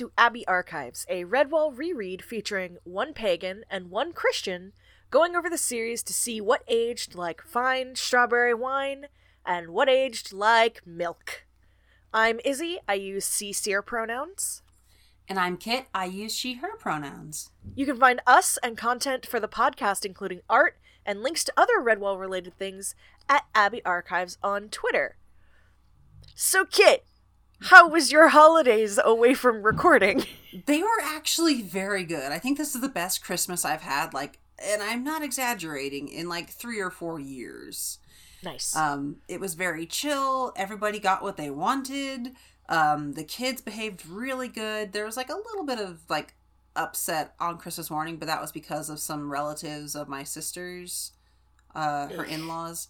to Abbey Archives, a Redwall reread featuring one pagan and one Christian going over the series to see what aged like fine strawberry wine and what aged like milk. I'm Izzy, I use C seer pronouns. And I'm Kit, I use she her pronouns. You can find us and content for the podcast, including art and links to other Redwall related things, at Abbey Archives on Twitter. So, Kit, how was your holidays away from recording? They were actually very good. I think this is the best Christmas I've had, like, and I'm not exaggerating, in like three or four years. Nice. Um, it was very chill. Everybody got what they wanted. Um, the kids behaved really good. There was like a little bit of like upset on Christmas morning, but that was because of some relatives of my sister's, uh, her in laws.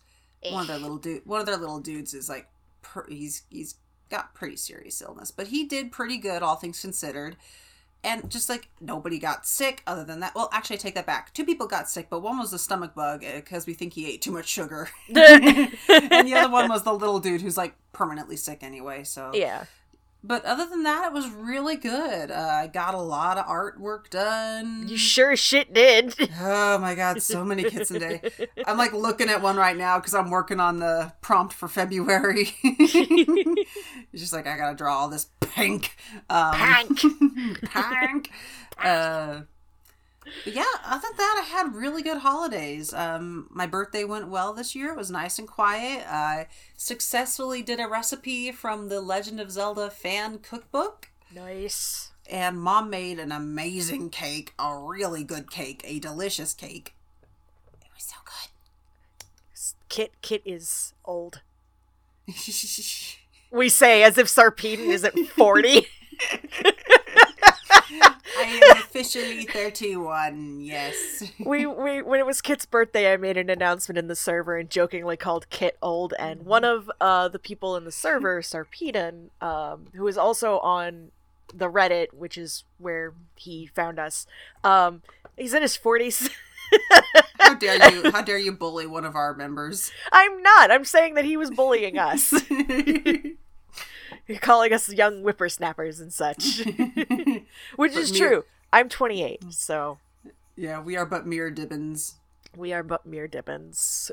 One of their little dude, one of their little dudes is like, per- he's he's got pretty serious illness, but he did pretty good, all things considered. And just like nobody got sick other than that. Well, actually, I take that back. Two people got sick, but one was a stomach bug uh, because we think he ate too much sugar. and the other one was the little dude who's like permanently sick anyway. So yeah. But other than that, it was really good. Uh, I got a lot of artwork done. You sure shit did. Oh my god, so many kits a day. I'm like looking at one right now because I'm working on the prompt for February. it's just like I gotta draw all this pink. Um, Pink. pink. Uh, yeah, other than that, I had really good holidays. Um, my birthday went well this year. It was nice and quiet. I successfully did a recipe from the Legend of Zelda fan cookbook. Nice. And mom made an amazing cake, a really good cake, a delicious cake. It was so good. Kit Kit is old. We say as if Sarpedon isn't 40. I am officially 31, yes. we, we when it was Kit's birthday, I made an announcement in the server and jokingly called Kit old. And one of uh, the people in the server, Sarpedon, um, who is also on the Reddit, which is where he found us, um, he's in his 40s. How dare you? How dare you bully one of our members? I'm not. I'm saying that he was bullying us, calling us young whippersnappers and such, which But is mere- true. I'm 28, so yeah, we are but mere Dibbuns. we are but mere Dibbuns.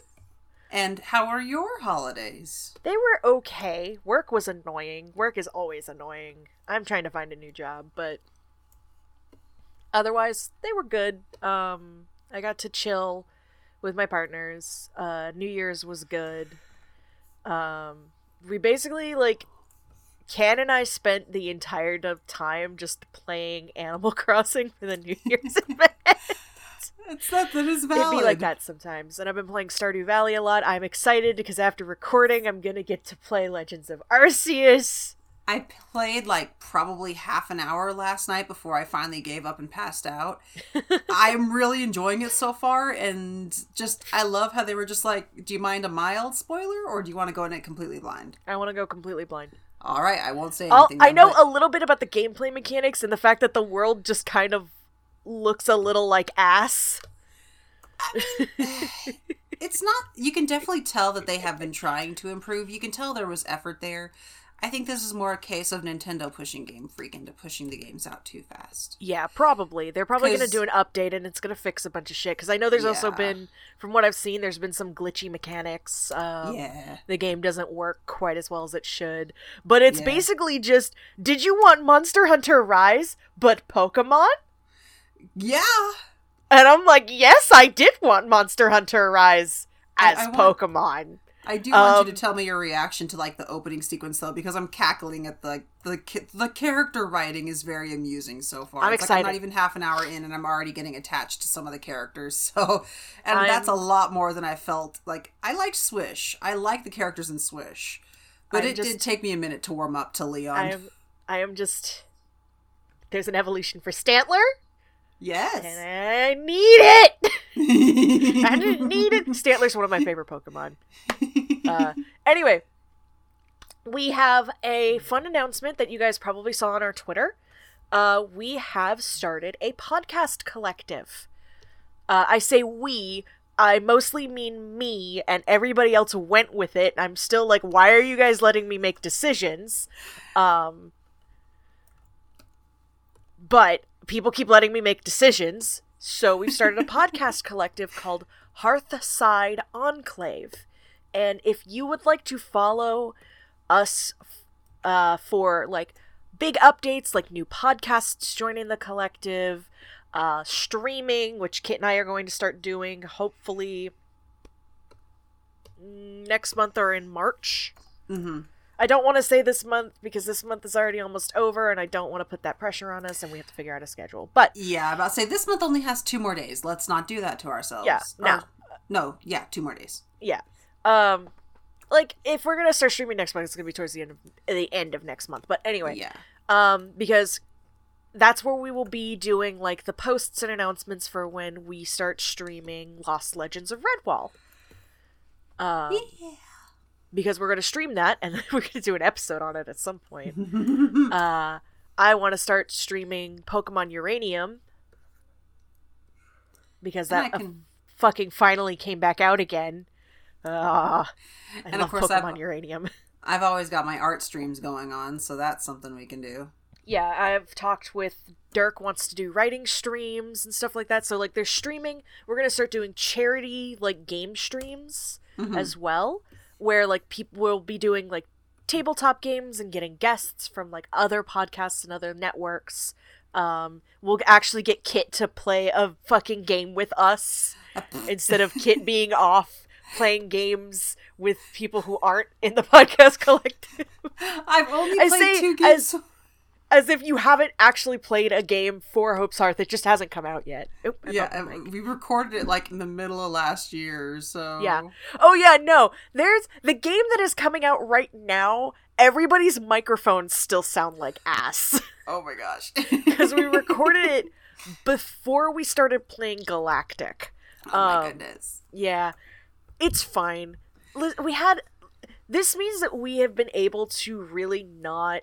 And how are your holidays? They were okay. Work was annoying. Work is always annoying. I'm trying to find a new job, but otherwise they were good. Um I got to chill with my partners. Uh New Year's was good. Um we basically like Ken and I spent the entire time just playing Animal Crossing for the New Year's event. It's not that is It'd valid. be like that sometimes. And I've been playing Stardew Valley a lot. I'm excited because after recording, I'm gonna get to play Legends of Arceus. I played like probably half an hour last night before I finally gave up and passed out. I'm really enjoying it so far, and just I love how they were just like, "Do you mind a mild spoiler, or do you want to go in it completely blind?" I want to go completely blind. All right, I won't say anything. I know but- a little bit about the gameplay mechanics and the fact that the world just kind of looks a little like ass. I mean, it's not you can definitely tell that they have been trying to improve you can tell there was effort there i think this is more a case of nintendo pushing game freak into pushing the games out too fast Yeah, probably. They're probably going to do an update and it's going to fix a bunch of shit. Because I know there's also been, from what I've seen, there's been some glitchy mechanics. Um, yeah the game doesn't work quite as well as it should. But it's Yeah. basically just did you want Monster Hunter Rise but Pokemon? yeah And I'm like, yes, I did want Monster Hunter Rise as I want- Pokemon. I do want Um, you to tell me your reaction to like the opening sequence though because i'm cackling at the the the character writing is very amusing so far I'm It's like i'm not even half an hour in and i'm already getting attached to some of the characters so and I'm- that's a lot more than i felt like i like swish i like the characters in swish but I'm it just- did take me a minute to warm up to leon I am, I am just. There's an evolution for Stantler, Yes. and I need it. I didn't need it. Stantler's one of my favorite Pokemon. Uh, anyway, we have a fun announcement that you guys probably saw on our Twitter. Uh, we have started a podcast collective. Uh, I say we. I mostly mean me, and everybody else went with it. I'm still like, why are you guys letting me make decisions? Um, but people keep letting me make decisions. So we've started a podcast collective called Hearthside Enclave. And if you would like to follow us uh, for like big updates, like new podcasts joining the collective, uh, streaming, which Kit and I are going to start doing hopefully next month or in March. Mm-hmm. I don't want to say this month because this month is already almost over and I don't want to put that pressure on us and we have to figure out a schedule. But Yeah, I'm about to say this month only has two more days. Let's not do that to ourselves. Yeah, no. Or- no, yeah, two more days. yeah. Um like if we're going to start streaming next month it's going to be towards the end of the end of next month. But anyway, Yeah. um because that's where we will be doing like the posts and announcements for when we start streaming Lost Legends of Redwall. Um Yeah. Because we're going to stream that and we're going to do an episode on it at some point. uh, I want to start streaming Pokemon Uranium because that can- fucking finally came back out again. Uh, I And of course Pokemon I've- Uranium. I've always got my art streams going on, so that's something we can do. Yeah, I've talked with Dirk wants to do writing streams and stuff like that. So like they're streaming. We're gonna start doing charity like game streams Mhm. as well, where like people will be doing like tabletop games and getting guests from like other podcasts and other networks. Um, we'll actually get Kit to play a fucking game with us instead of Kit being off playing games with people who aren't in the podcast collective. I've only played two games. as- As if you haven't actually played a game for Hope's Hearth, it just hasn't come out yet. Oop, yeah, and we recorded it like in the middle of last year, so Yeah. Oh yeah, no. There's the game that is coming out right now. Everybody's microphones still sound like ass Oh my gosh. because we recorded it before we started playing Galactic. oh my um, goodness. Yeah, it's fine. We had this means that we have been able to really not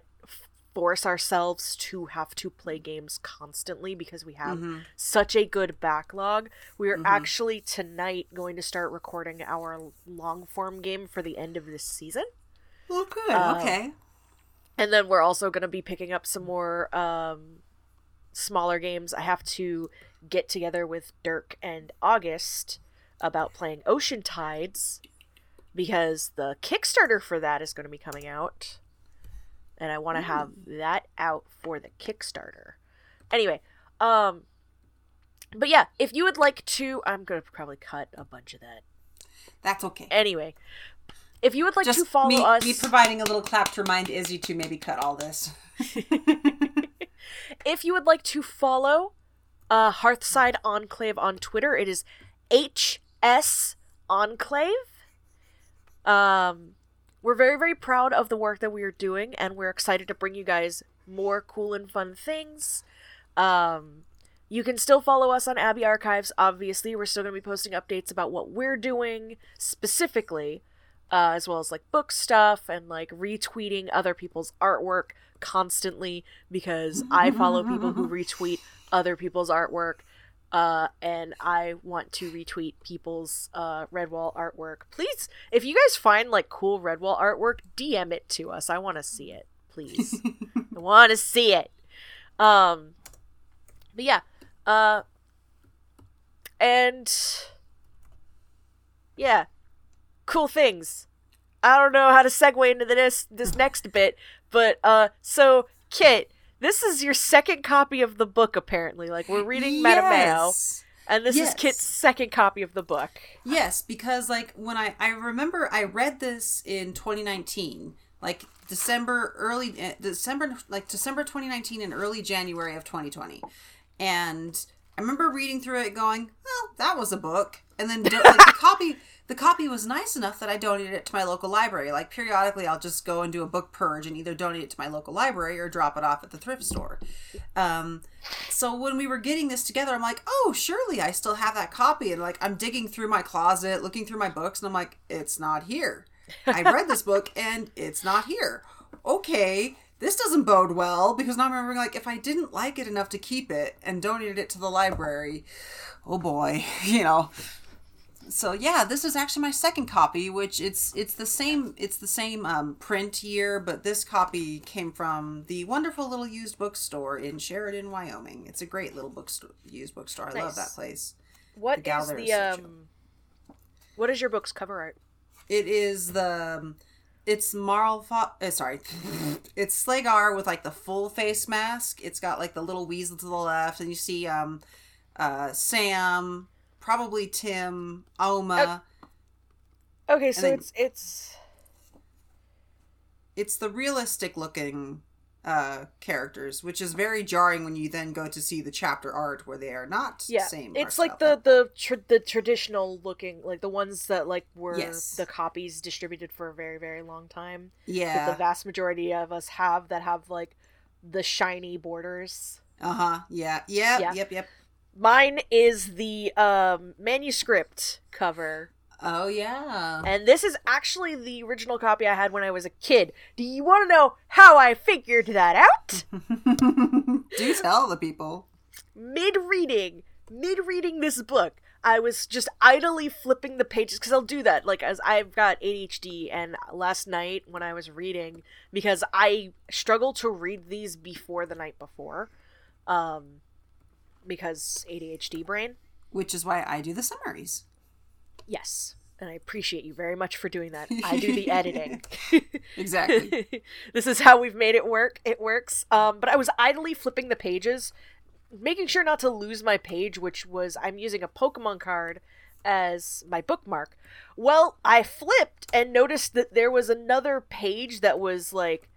force ourselves to have to play games constantly because we have Mhm. such a good backlog. We are Mhm. actually tonight going to start recording our long form game for the end of this season. Oh, good. uh, okay. And then we're also going to be picking up some more um, smaller games. I have to get together with Dirk and August about playing Ocean Tides because the Kickstarter for that is going to be coming out. And I want to have that out for the Kickstarter. Anyway, um but yeah, if you would like to I'm going to probably cut a bunch of that. That's okay. Anyway, if you would like Just to follow me, us me providing a little clap to remind Izzy to maybe cut all this. if you would like to follow uh, Hearthside Enclave on Twitter, it is HS Enclave. Um, we're very, very proud of the work that we are doing, and we're excited to bring you guys more cool and fun things. Um, you can still follow us on Abbey Archives, obviously. We're still going to be posting updates about what we're doing specifically, uh, as well as like book stuff and like retweeting other people's artwork constantly because I follow people who retweet other people's artwork. Uh, and I want to retweet people's uh, Redwall artwork. Please, if you guys find like cool Redwall artwork, DM it to us. I want to see it, please. I want to see it. Um, but yeah, uh, and yeah, cool things. I don't know how to segue into this this next bit, but uh, so Kit, this is your second copy of the book apparently. Like we're reading Yes. and this Yes. is Kit's second copy of the book. Yes, because like when I I remember I read this in 2019, like December early uh, December like December 2019 and early January of 2020. And I remember reading through it going, "Well, that was a book." And then like, the copy the copy was nice enough that I donated it to my local library. Like periodically I'll just go and do a book purge and either donate it to my local library or drop it off at the thrift store. Um so when we were getting this together, I'm like, oh, surely I still have that copy. And like, I'm digging through my closet, looking through my books, and I'm like, it's not here. I read this book and it's not here. Okay, this doesn't bode well because now I'm remembering like, if I didn't like it enough to keep it and donated it to the library, oh boy, you know. So yeah, this is actually my second copy, which it's it's the same it's the same um, print year, but this copy came from the wonderful little used bookstore in Sheridan, Wyoming. It's a great little bookstore, used bookstore. I love that place. What The is the is so chill. um? What is your book's cover art? It is the um, it's Marl. Fo- uh, sorry, it's Slagar with like the full face mask. It's got like the little weasel to the left, and you see um, uh, Sam, probably Tim, Auma. Okay, so it's it's it's the realistic looking uh characters which is very jarring when you then go to see the chapter art where they are not yeah. same It's like the the tr- the traditional looking like the ones that like were Yes. the copies distributed for a very very long time. That yeah the vast majority of us have that have like the shiny borders. uh-huh yeah yep Yeah. yep yep Mine is the um manuscript cover oh yeah And this is actually the original copy I had when I was a kid. Do you want to know how I figured that out? do tell the people mid reading, mid reading this book, I was just idly flipping the pages because I'll do that. Like as I've got ADHD, and last night when I was reading, because I struggle to read these before the night before, um, because ADHD brain. which is why i do the summaries Yes, and I appreciate you very much for doing that. I do the editing. exactly this is how we've made it work. It works. Um, but I was idly flipping the pages, making sure not to lose my page, which was I'm using a Pokemon card as my bookmark. Well, I flipped and noticed that there was another page that was like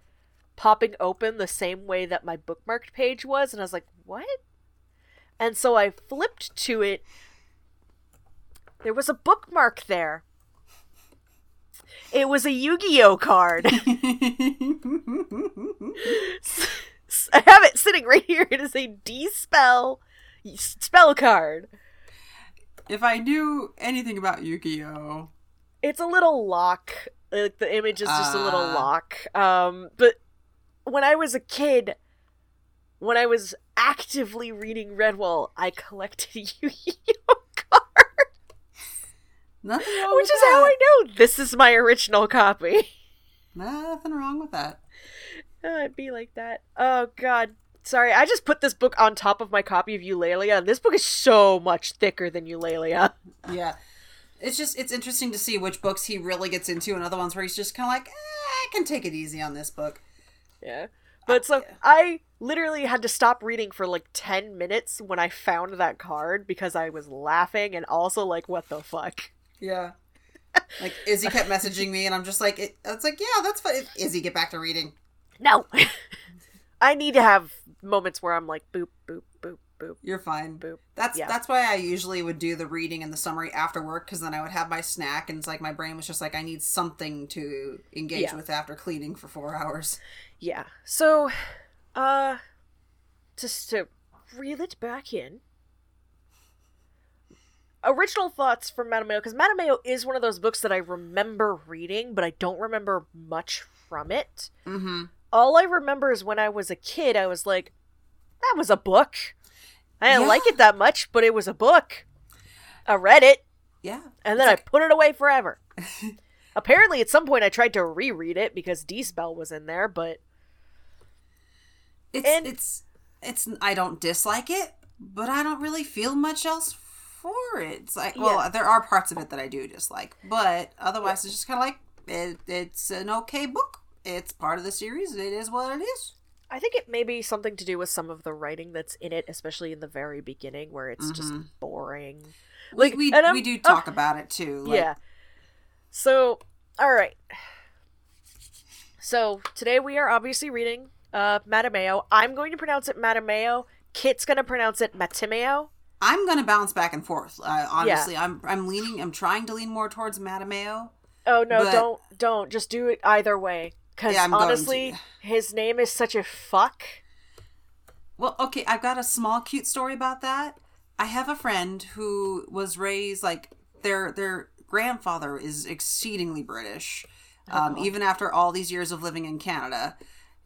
popping open the same way that my bookmarked page was, and I was like, what? And so I flipped to it. There was a bookmark there. It was a Yu Gi Oh card. I have it sitting right here. It is a De-Spell spell card. if i knew anything about yu-gi-oh It's a little lock. Like the image is just a little Ah. lock. Um, but when I was a kid, when I was actively reading Redwall, I collected Yu Gi Oh cards, nothing wrong which is how. I know this is my original copy. nothing wrong with that Oh, I'd be like that. Oh god. Sorry, I just put this book on top of my copy of Eulalia, and this book is so much thicker than Eulalia. Yeah. It's just it's interesting to see which books he really gets into and other ones where he's just kind of like, eh, I can take it easy on this book. Yeah. But so yeah. I literally had to stop reading for like 10 minutes when I found that card because I was laughing and also like, what the fuck? Yeah. Like Izzy kept messaging me and I'm just like, it, it's like, yeah, that's fine. Izzy, get back to reading. No! I need to have moments where I'm like, boop, boop, boop, boop, You're fine. boop. That's Yeah. that's why I usually would do the reading and the summary after work because then I would have my snack and it's like my brain was just like I need something to engage Yeah. with after cleaning for four hours. Yeah. So, uh, just to reel it back in. Original thoughts from Mattimeo, because Mattimeo is one of those books that I remember reading, but I don't remember much from it. Mm-hmm. All I remember is when I was a kid, I was like, that was a book. I didn't Yeah. like it that much, but it was a book. I read it, Yeah. and then I put it away forever. Apparently, at some point, I tried to reread it because De-Spell was in there, but It's And- it's it's I don't dislike it, but I don't really feel much else for it. It's like well, Yeah. there are parts of it that I do dislike, but otherwise it's just kind of like it, it's an okay book. It's part of the series. It is what it is. I think it may be something to do with some of the writing that's in it, especially in the very beginning, where it's just Mhm. boring. Like Like, we we do talk about it too. Like, yeah. So, all right. So today we are obviously reading uh Matameo. I'm going to pronounce it Matameo. Kit's gonna pronounce it Matimeo. I'm gonna bounce back and forth. Uh, honestly, I'm I'm leaning. I'm trying to lean more towards Matameo. Oh no, But- don't don't just do it either way. Because Yeah, honestly, his name is such a fuck. Well, okay, I've got a small cute story about that. I have a friend who was raised like their their grandfather is exceedingly British, um, God. even after all these years of living in Canada.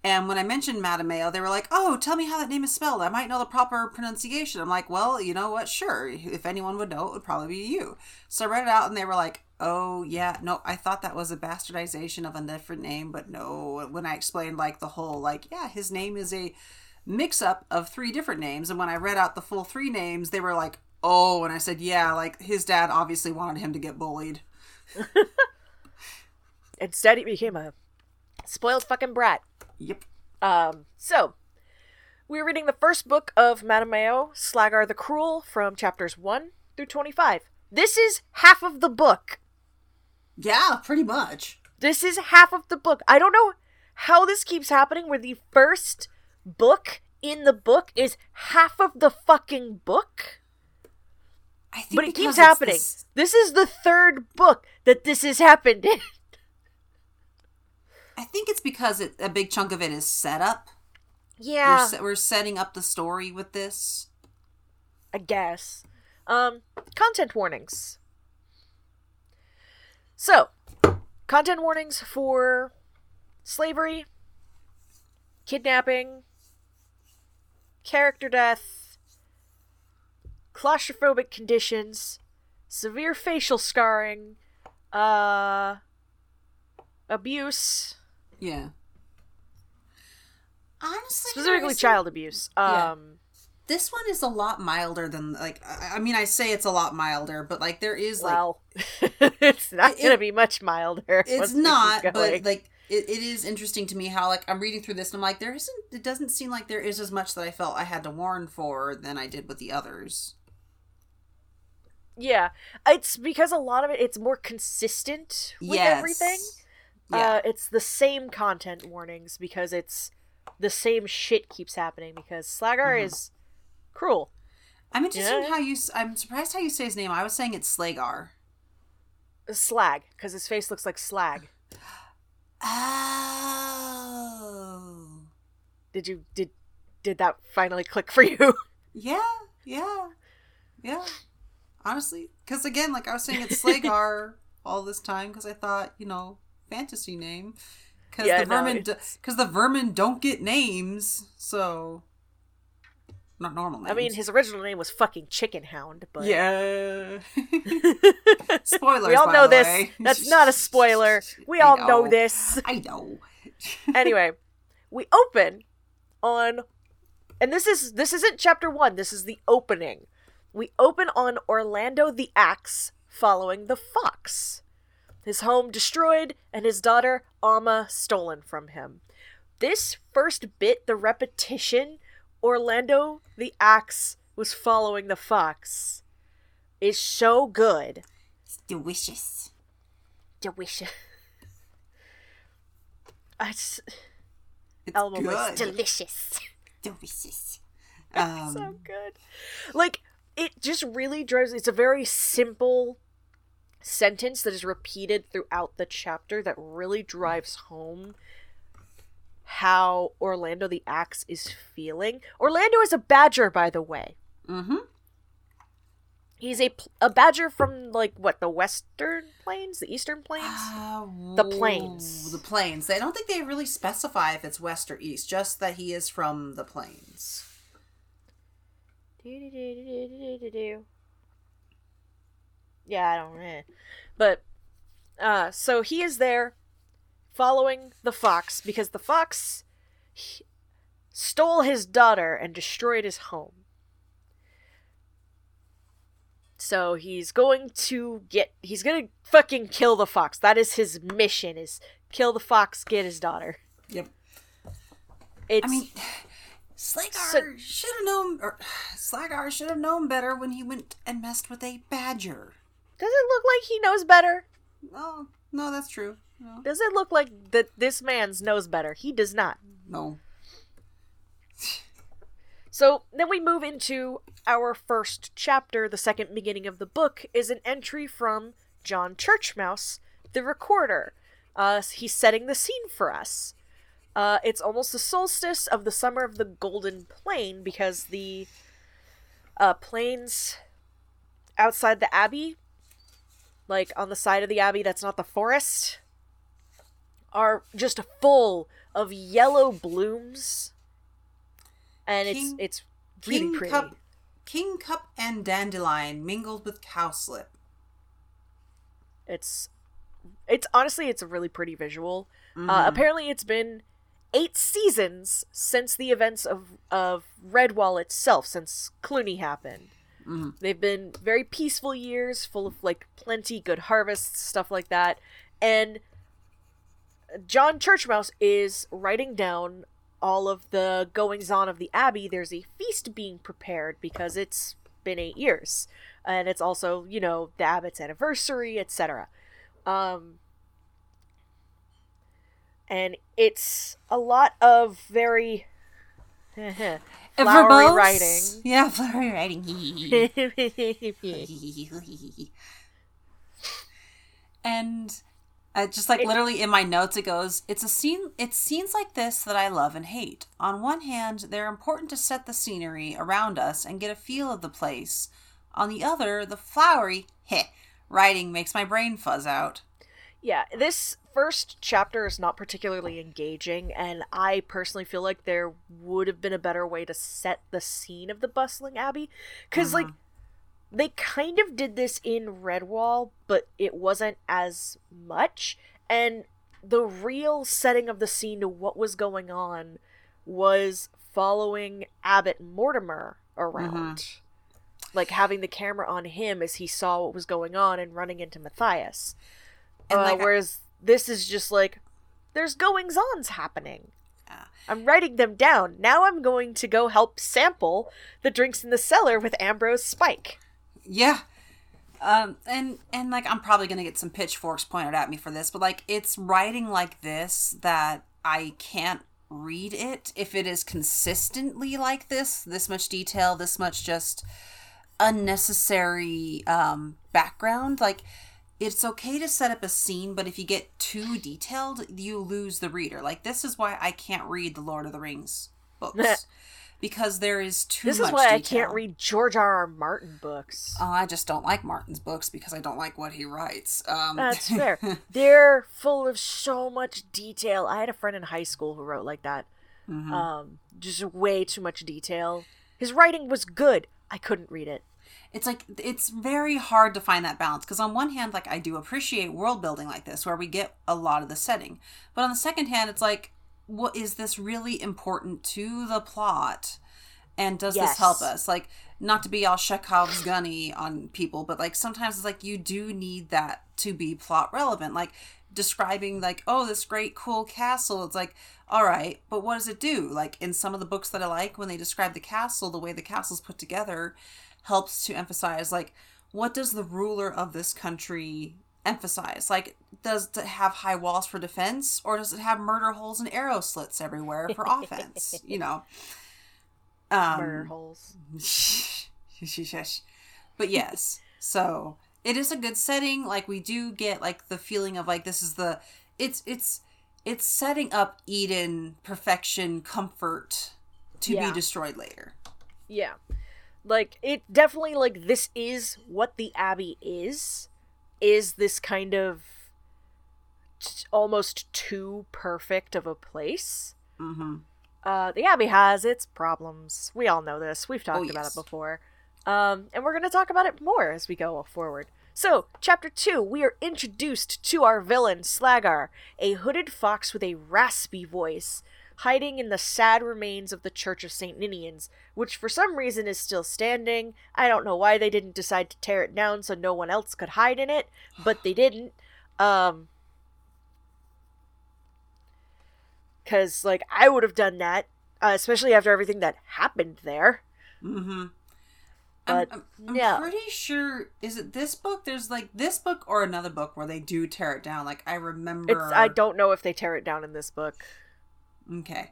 And when I mentioned Matameo, they were like, "Oh, tell me how that name is spelled. I might know the proper pronunciation." I'm like, "Well, you know what? Sure. If anyone would know, it would probably be you." So I read it out, and they were like, "Oh, yeah, no, I thought that was a bastardization of a different name, but no." When I explained like the whole, like, yeah, his name is a mix-up of three different names, and when I read out the full three names, they were like, "Oh," and I said, "Yeah, like his dad obviously wanted him to get bullied." Instead, he became a spoiled fucking brat. Yep. Um, so, we're reading the first book of Matameo, Slagar the Cruel, from chapters 1 through 25. This is half of the book. Yeah, pretty much. This is half of the book. I don't know how this keeps happening where the first book in the book is half of the fucking book. I think But it keeps happening. this- This is the third book that this has happened in. I think it's because it, a big chunk of it is set up. yeah. We're, we're setting up the story with this. I guess. Um, content warnings. So, content warnings for slavery, kidnapping, character death, claustrophobic conditions, severe facial scarring, uh, abuse, Yeah. Honestly, specifically there's- child abuse. Yeah. Um, This one is a lot milder than like. I I mean, I say it's a lot milder, but like there is like well, it's not It- gonna be much milder. it's not, but like it, it is interesting to me how like I'm reading through this and I'm like there isn't. It doesn't seem like there is as much that I felt I had to warn for than I did with the others. Yeah, it's because a lot of it it's more consistent with yes. everything. Yeah. Uh, it's the same content warnings because it's the same shit keeps happening because Slagar Mhm. is cruel. I'm interested in yeah. how you. I'm surprised how you say his name. I was saying it's Slagar. Slag because his face looks like slag. Oh. Did you did did that finally click for you? Yeah, yeah, yeah. Honestly, because again, like I was saying, it's Slagar all this time because I thought, you know, fantasy name. Because Yeah, the vermin, because the vermin don't get names, so not normal names. I mean, his original name was fucking Chicken Hound, but yeah. Spoilers. we all know this. That's not a spoiler. We all know know. this. I know. anyway, we open on and this is this isn't chapter 1, this is the opening. We open on Orlando the Axe following the fox. His home destroyed and his daughter Auma stolen from him. This first bit, the repetition, Orlando the Axe was following the fox, is so good. It's delicious. Delicious. I s- It's Elmo good. was delicious. delicious. so Um, good. Like it just really drives. It's a very simple sentence that is repeated throughout the chapter that really drives home how Orlando the Axe is feeling. Orlando is a badger, by the way. mm-hmm. He's a a badger from like what the Western Plains, the Eastern Plains. Uh, The plains. The plains. I don't think they really specify if it's west or east, just that he is from the plains. Do-do-do-do-do-do-do. Yeah, I don't know. But uh so he is there following the fox because the fox he- stole his daughter and destroyed his home. So he's going to get he's going to fucking kill the fox. That is his mission is kill the fox, get his daughter. Yep. It's I mean, Slagar So- should have known, or Slagar should have known better when he went and messed with a badger. Does it look like he knows better? Oh, no, that's true. No. Does it look like that this man's knows better? He does not. no. So then we move into our first chapter. The second beginning of the book is an entry from John Churchmouse, the recorder. Uh, he's setting the scene for us. Uh, it's almost the solstice of the summer of the Golden Plain because the uh, plains outside the abbey, like on the side of the abbey that's not the forest, are just full of yellow blooms, and King- it's it's really King pretty. cup, king cup, and dandelion mingled with cowslip. It's it's honestly it's a really pretty visual. Uh, Mhm. apparently, it's been eight seasons since the events of of Redwall itself, since Cluny happened. Mhm. They've been very peaceful years, full of like plenty good harvests, stuff like that. And John Churchmouse is writing down all of the goings on of the Abbey. There's a feast being prepared because it's been eight years, and it's also you know the Abbot's anniversary, etc. Um, and it's a lot of very flowery Verbose? writing. Yeah, flowery writing. and uh, just like literally in my notes it goes it's a scene it's scenes like this that i love and hate on one hand they're important to set the scenery around us and get a feel of the place on the other the flowery heh, writing makes my brain fuzz out Yeah, this first chapter is not particularly engaging, and I personally feel like there would have been a better way to set the scene of the bustling abbey. Because, like, uh-huh. they kind of did this in Redwall, but it wasn't as much. And the real setting of the scene to what was going on was following Abbot Mortimer around. Mm-hmm. Like, having the camera on him as he saw what was going on and running into Matthias. And, Uh, like, I- whereas this is just like there's goings ons happening. Yeah. I'm writing them down. Now I'm going to go help sample the drinks in the cellar with Ambrose Spike. Yeah. Um and and like I'm probably going to get some pitchforks pointed at me for this, but like it's writing like this that I can't read it if it is consistently like this, this much detail, this much just unnecessary um background like it's okay to set up a scene, but if you get too detailed, you lose the reader. Like this is why I can't read the Lord of the Rings books because there is too This is why I can't read George R. R. Martin books. Oh, I just don't like Martin's books because I don't like what he writes. Um, That's fair. They're full of so much detail. I had a friend in high school who wrote like that. Mhm. Um, just way too much detail. His writing was good. I couldn't read it. It's like it's very hard to find that balance because on one hand, like I do appreciate world building like this, where we get a lot of the setting, but on the second hand, it's like, what is this really important to the plot? And does this help us? Like, not to be all Chekhov's gunny on people, but like sometimes it's like you do need that to be plot relevant. Like describing like, oh, this great cool castle. It's like, all right, but what does it do? Like in some of the books that I like, when they describe the castle, the way the castle's put together helps to emphasize like what does the ruler of this country emphasize? Like, does it have high walls for defense, or does it have murder holes and arrow slits everywhere for offense? You know, um, Murder holes. but yes, so it is a good setting. Like we do get like the feeling of like this is the it's it's it's setting up Eden perfection comfort to Yeah. be destroyed later. Yeah. Like it definitely like this is what the abbey is is this kind of t- almost too perfect of a place. Mm-hmm. Uh the abbey has its problems. We all know this. We've talked Oh, about yes. it before. Um and we're going to talk about it more as we go forward. So, chapter 2, we are introduced to our villain, Slagar, a hooded fox with a raspy voice, hiding in the sad remains of the Church of St. Ninians, which for some reason is still standing. I don't know why they didn't decide to tear it down so no one else could hide in it, but they didn't. Um cuz like I would have done that, uh, especially after everything that happened there. Mm-hmm. But, I'm, I'm, I'm yeah. pretty sure. Is it this book? There's like this book or another book where they do tear it down. Like I remember. It's I don't know if they tear it down in this book. Okay.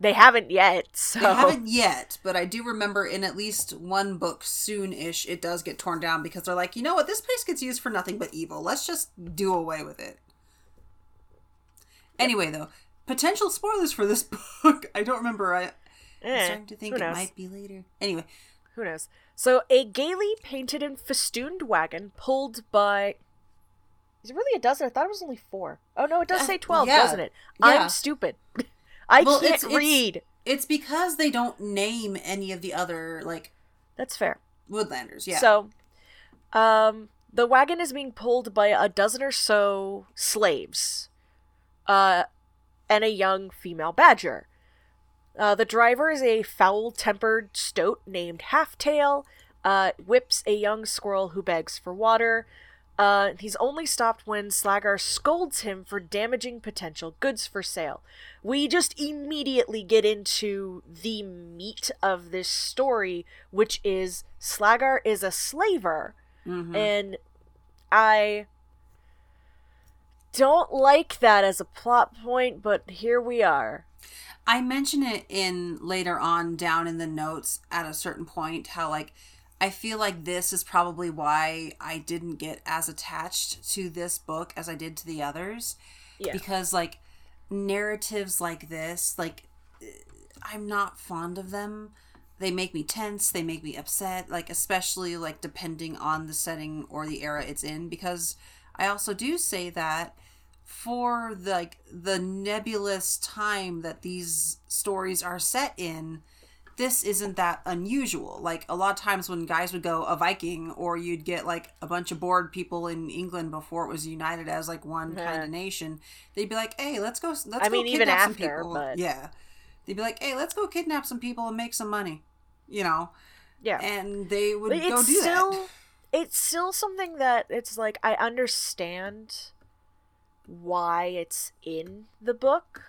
They haven't yet, so They haven't yet, but I do remember in at least one book soon-ish it does get torn down because they're like, you know what, this place gets used for nothing but evil. Let's just do away with it. Anyway, though, potential spoilers for this book. I don't remember. I, I'm Eh, starting to think it might be later. Anyway, Who knows? So a gaily painted and festooned wagon pulled by Is it really a dozen? I thought it was only four. Oh no, it does Uh, say twelve, yeah. doesn't it? Yeah. I'm stupid. I Well, can't it's- it's- read. It's because they don't name any of the other like That's fair. woodlanders. Yeah. So, um, the wagon is being pulled by a dozen or so slaves, uh, and a young female badger. Uh, the driver is a foul-tempered stoat named Halftail. Uh, whips a young squirrel who begs for water. Uh, he's only stopped when Slagar scolds him for damaging potential goods for sale. We just immediately get into the meat of this story, which is Slagar is a slaver, Mhm. and I don't like that as a plot point, but here we are. I mention it in later on down in the notes at a certain point how like I feel like this is probably why I didn't get as attached to this book as I did to the others Yeah. because like narratives like this like eh, I'm not fond of them. They make me tense, they make me upset, like especially like depending on the setting or the era it's in because I also do say that for the, like the nebulous time that these stories are set in this isn't that unusual. Like a lot of times when guys would go a viking or you'd get like a bunch of bored people in england before it was united as like one mm-hmm. kind of nation they'd be like hey let's go let's I go mean, even kidnap some after, people. but- yeah. They'd be like hey let's go kidnap some people and make some money you know? Yeah. and they would But go it's do still that it's still something that it's like I understand why it's in the book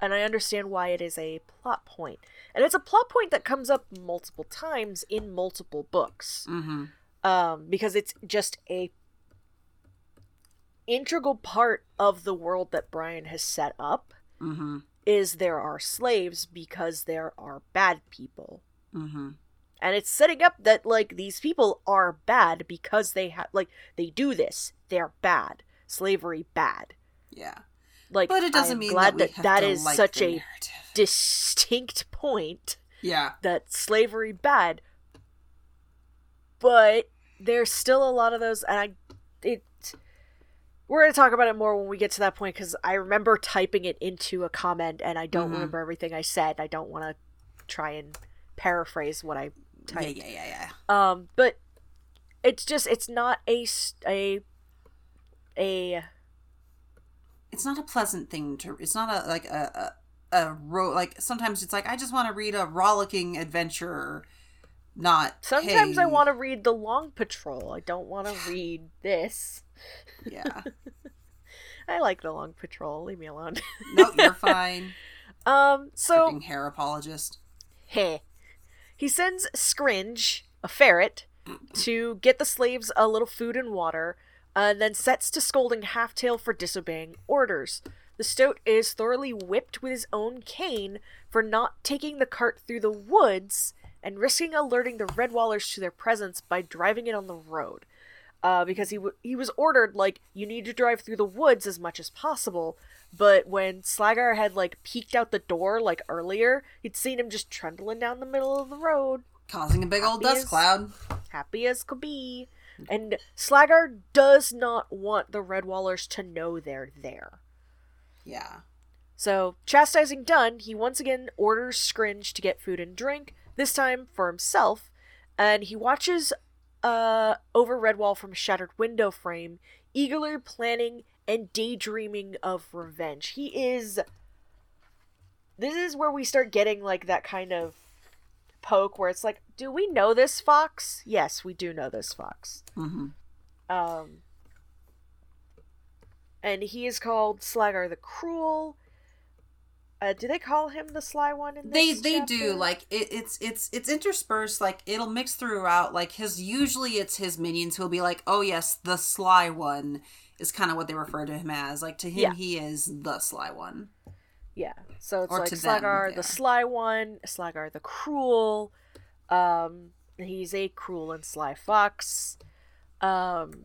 and I understand why it is a plot point. And it's a plot point that comes up multiple times in multiple books. mm-hmm. Um because it's just a integral part of the world that Brian has set up mm-hmm. is there are slaves because there are bad people. Mm-hmm. And it's setting up that like these people are bad because they have like they do this. They're bad. Slavery bad. Yeah. Like but it doesn't I'm mean glad that that that is such a narrative. Distinct point yeah. that slavery bad but there's still a lot of those and i it we're going to talk about it more when we get to that point because i remember typing it into a comment and i don't Mhm. remember everything i said i don't want to try and paraphrase what i typed. yeah yeah yeah. Um, but it's just it's not a a a it's not a pleasant thing to it's not a like a a, ro- like sometimes it's like i just want to read a rollicking adventure not sometimes I want to read the Long Patrol. I don't want to read this. yeah I like the Long Patrol. Leave me alone. no you're fine um, so freaking hare apologist heh. He sends Scringe, a ferret, to get the slaves a little food and water, and then sets to scolding Halftail for disobeying orders. The stoat is thoroughly whipped with his own cane for not taking the cart through the woods and risking alerting the Redwallers to their presence by driving it on the road. Uh, because he w- he was ordered like you need to drive through the woods as much as possible. But when Slagar had like peeked out the door like earlier, he'd seen him just trundling down the middle of the road, causing a big old dust as- cloud happy as could be. And Slagar does not want the Redwallers to know they're there. Yeah So, chastising done, he once again orders Scringe to get food and drink, this time for himself, and he watches uh, over Redwall from a shattered window frame, eagerly planning and daydreaming of revenge. He is. This is where we start getting like that kind of poke where it's like, do we know this fox? Yes, we do know this fox. mm-hmm. Um, and he is called Slagar the Cruel. Uh, do they call him the Sly One in they this? they do chapter? like it, it's it's it's interspersed like it'll mix throughout like his usually it's his minions who'll be like oh yes the sly one is kind of what they refer to him as like to him Yeah. he is the sly one Yeah. So it's Or like to them, yeah. the Sly One, Slagar the Cruel. Um, he's a cruel and sly fox. Um,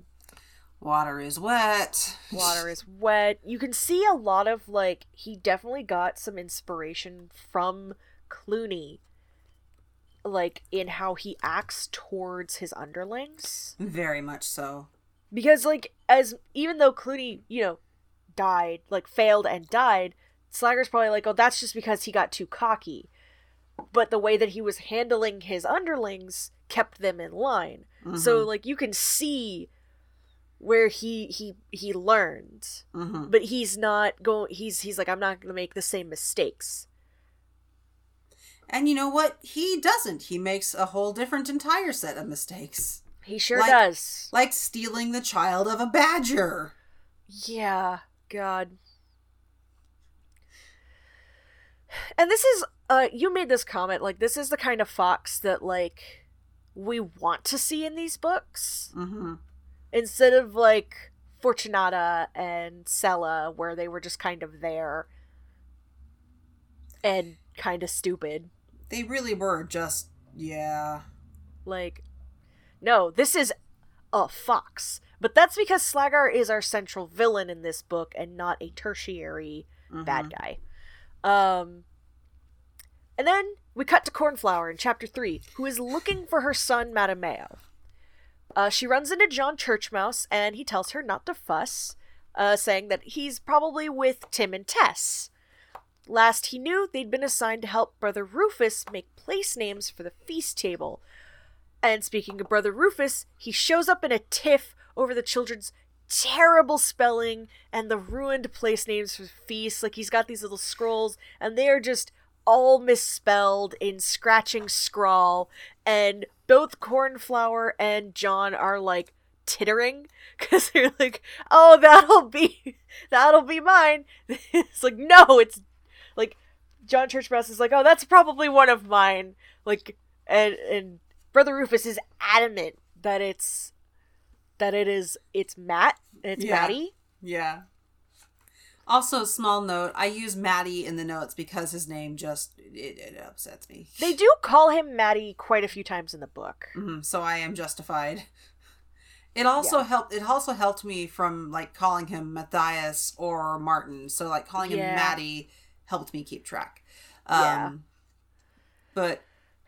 water is wet water is wet. You can see a lot of like he definitely got some inspiration from Cluny like in how he acts towards his underlings. very much so Because like as even though Cluny, you know, died, like failed and died, Slagar's probably like, oh, that's just because he got too cocky. But the way that he was handling his underlings kept them in line. So Mhm. like you can see where he he he learned, Mhm. but he's not going. He's he's like, I'm not going to make the same mistakes. And you know what? He doesn't. He makes a whole different entire set of mistakes. He sure Like- does. Like stealing the child of a badger. Yeah, God. And this is uh you made this comment like this is the kind of fox that like we want to see in these books Mm-hmm. Instead of like Fortunata and Sela where they were just kind of there and kind of stupid. They really were just yeah. Like no, this is a fox. But that's because Slagar is our central villain in this book and not a tertiary Mhm. bad guy. Um, and then we cut to Cornflower in chapter three, who is looking for her son Mattimeo. Uh, she runs into John Churchmouse, and he tells her not to fuss, uh, saying that he's probably with Tim and Tess. Last he knew, they'd been assigned to help Brother Rufus make place names for the feast table. And speaking of Brother Rufus, he shows up in a tiff over the children's terrible spelling and the ruined place names for feasts. Like he's got these little scrolls, and they are just all misspelled in scratching scrawl. And both Cornflower and John are like tittering because they're like, "Oh, that'll be that'll be mine." it's like, no, it's like John Churchmouse is like, "Oh, that's probably one of mine." Like, and and Brother Rufus is adamant that it's that it is it's Matt it's Yeah. Maddie. Yeah. Also, small note: I use Maddie in the notes because his name just it, it upsets me. They do call him Maddie quite a few times in the book. Mhm, so I am justified. It also helped. It also helped me from like calling him Matthias or Martin. So like calling him Maddie helped me keep track. Um, Yeah. But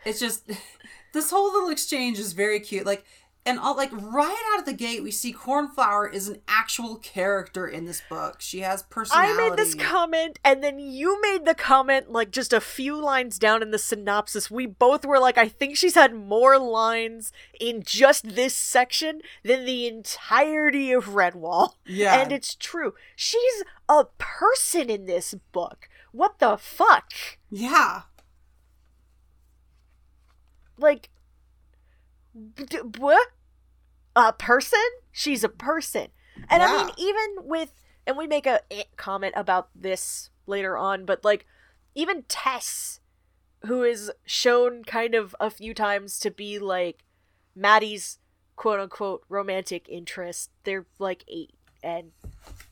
it's just this whole little exchange is very cute. Like and all like right out of the gate, we see Cornflower is an actual character in this book. She has personality. I made this comment, and then you made the comment like just a few lines down in the synopsis. We both were like, I think she's had more lines in just this section than the entirety of Redwall. yeah, And it's true. She's a person in this book. What the fuck? yeah. Like, what? A person? She's a person. And I mean, even with, and we make a eh comment about this later on, but like, even Tess, who is shown kind of a few times to be like Maddie's quote unquote romantic interest, they're like eight. And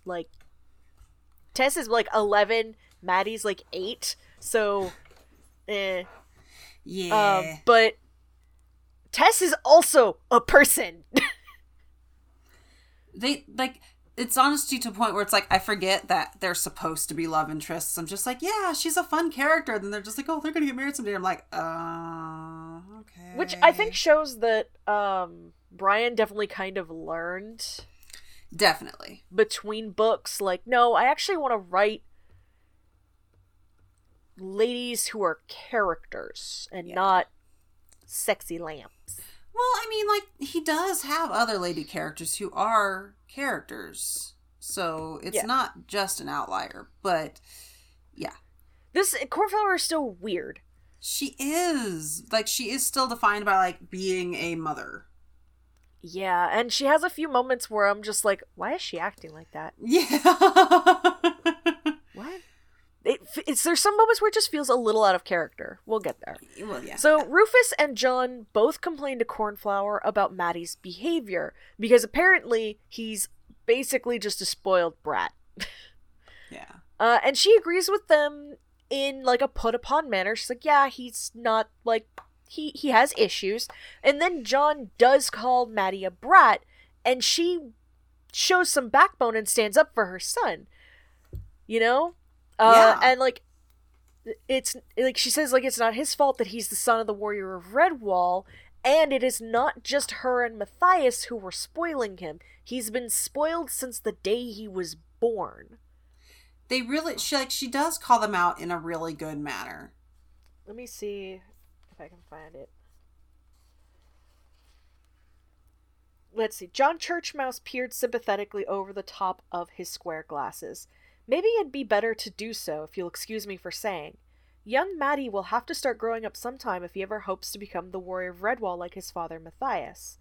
like, Tess is like 11, Maddie's like eight. So, eh. Yeah. Um, but Tess is also a person. they like it's honesty to a point where it's like I forget that they're supposed to be love interests. I'm just like, yeah, she's a fun character. And Then they're just like, oh, they're gonna get married someday. I'm like, uh, okay. Which I think shows that um, Brian definitely kind of learned definitely. between books. Like, no, I actually want to write ladies who are characters and Yeah. not sexy lamps. Well, I mean, like he does have other lady characters who are characters, so it's Yeah. not just an outlier. But yeah, This Cornflower is still weird. she is like she is still defined by like being a mother. Yeah, and she has a few moments where I'm just like, why is she acting like that? Yeah. It, it's there's some moments where it just feels a little out of character. We'll get there. well, yeah. So Rufus and John both complain to Cornflower about Maddie's behavior because apparently he's basically just a spoiled brat. yeah. Uh, and she agrees with them in like a put upon manner. She's like, "Yeah, he's not like he he has issues." And then John does call Maddie a brat, and she shows some backbone and stands up for her son. You know, uh, Yeah. and like it's like she says like it's not his fault that he's the son of the warrior of Redwall. And it is not just her and Matthias who were spoiling him. He's been spoiled since the day he was born. They really she like she does call them out in a really good manner. Let me see if I can find it. Let's see. John Churchmouse peered sympathetically over the top of his square glasses. Maybe it'd be better to do so, if you'll excuse me for saying. Young Matty will have to start growing up sometime if he ever hopes to become the warrior of Redwall like his father Matthias.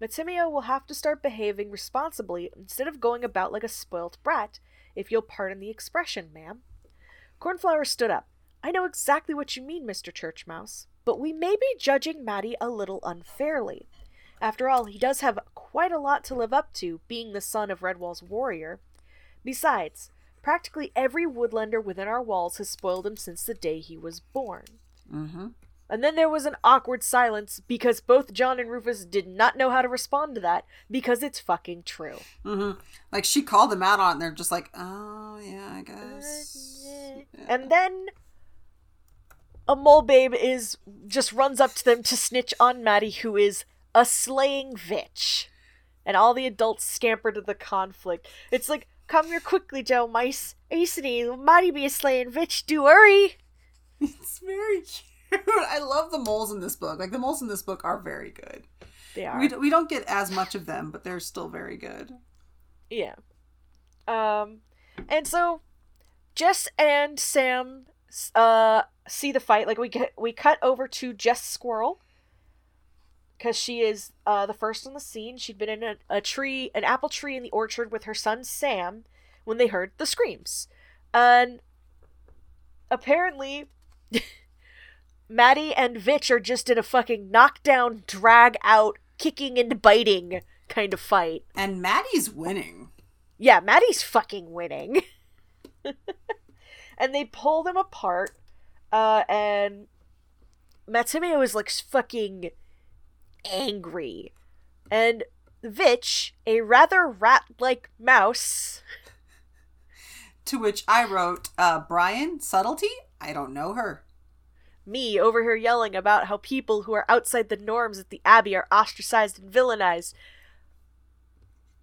Mattimeo will have to start behaving responsibly instead of going about like a spoilt brat, if you'll pardon the expression, ma'am. Cornflower stood up. I know exactly what you mean, Mr. Churchmouse, but we may be judging Matty a little unfairly. After all, he does have quite a lot to live up to, being the son of Redwall's warrior. Besides, practically every woodlander within our walls has spoiled him since the day he was born. Mm-hmm. And then there was an awkward silence because both John and Rufus did not know how to respond to that because it's fucking true. Mm-hmm. Like she called them out on it and they're just like, Oh yeah, I guess. And then a mole babe is just runs up to them to snitch on Maddie, who is a slaying vitch. And all the adults scamper to the conflict. It's like, come here quickly, Joe Mice. Aceny, Maddie be a slaying vitch, do hurry. It's very cute. I love the moles in this book. Like the moles in this book are very good. They are. We, d- we don't get as much of them, but they're still very good. Yeah. Um, and so Jess and Sam uh see the fight. Like we get we cut over to Jess Squirrel because she is uh the first on the scene. She'd been in a, a tree, an apple tree in the orchard with her son Sam when they heard the screams, and apparently. Maddie and Vitch are just in a fucking knockdown, drag out, kicking and biting kind of fight. And Maddie's winning. Yeah, Maddie's fucking winning. and they pull them apart, uh, and Mattimeo is like fucking angry. And Vitch, a rather rat like mouse, To which I wrote, uh, Brian, subtlety? I don't know her. me over here yelling about how people who are outside the norms at the Abbey are ostracized and villainized.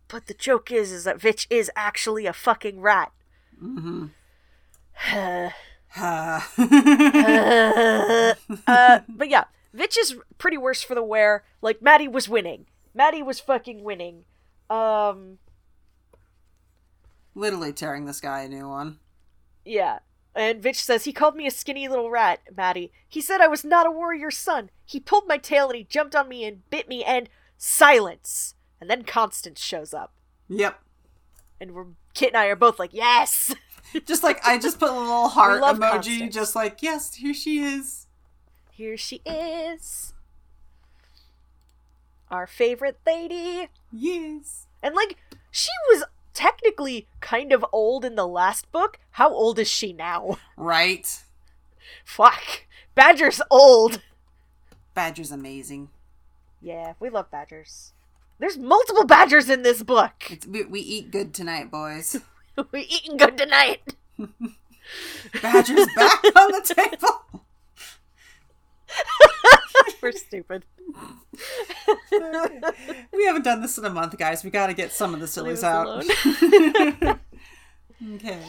But the joke is, is that Vitch is actually a fucking rat. Mm-hmm. uh, Uh, uh, but yeah, Vitch is pretty worse for the wear. Like Maddie was winning. Maddie was fucking winning. Um, Literally tearing this guy a new one. yeah. And Vitch says he called me a skinny little rat, Maddie. He said I was not a warrior's son. He pulled my tail and he jumped on me and bit me and silence. And then Constance shows up, Yep. and we're Kit and I are both like, yes. Just like I just put a little heart emoji, Constance. just like, yes, here she is. Here she is, our favorite lady. Yes. And like, she was technically kind of old in the last book. How old is she now? Right. Fuck. Badger's old. Badger's amazing. Yeah, we love badgers. There's multiple badgers in this book. It's we, we eat good tonight, boys. we eating good tonight. Badger's back on the table. We're stupid. we haven't done this in a month, guys. We got to get some of the sillies out. okay.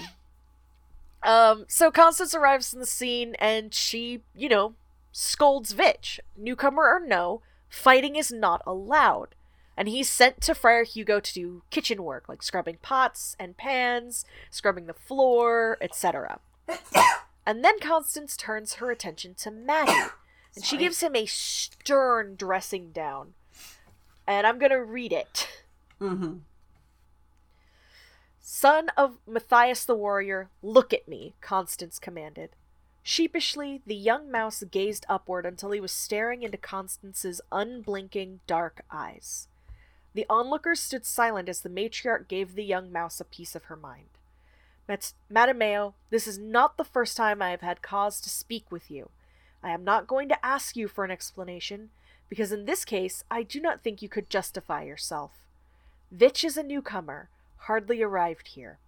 Um, so Constance arrives in the scene and she, you know, scolds Vitch. Newcomer or no, fighting is not allowed. And he's sent to Friar Hugo to do kitchen work, like scrubbing pots and pans, scrubbing the floor, etc. and then Constance turns her attention to Maddie, and she gives him a stern dressing down. And I'm gonna read it. Mm-hmm. Son of Matthias the warrior, look at me, Constance commanded. Sheepishly, the young mouse gazed upward until he was staring into Constance's unblinking, dark eyes. The onlookers stood silent as the matriarch gave the young mouse a piece of her mind. Mat- Mattimeo, this is not the first time I have had cause to speak with you. I am not going to ask you for an explanation, because in this case I do not think you could justify yourself. Vitch is a newcomer, hardly arrived here.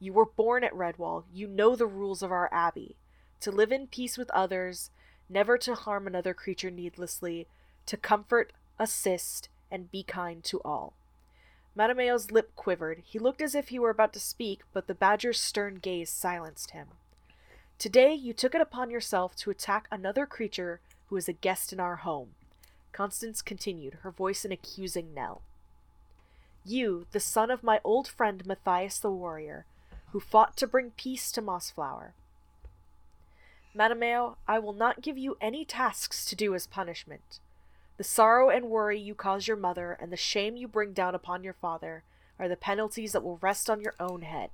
You were born at Redwall, you know the rules of our abbey. To live in peace with others, never to harm another creature needlessly, to comfort, assist, and be kind to all. Mattimeo's lip quivered. He looked as if he were about to speak, but the badger's stern gaze silenced him. Today you took it upon yourself to attack another creature who is a guest in our home. Constance continued, her voice an accusing knell. You, the son of my old friend Matthias the warrior, who fought to bring peace to Mossflower. Mattimeo, I will not give you any tasks to do as punishment. The sorrow and worry you cause your mother and the shame you bring down upon your father are the penalties that will rest on your own head.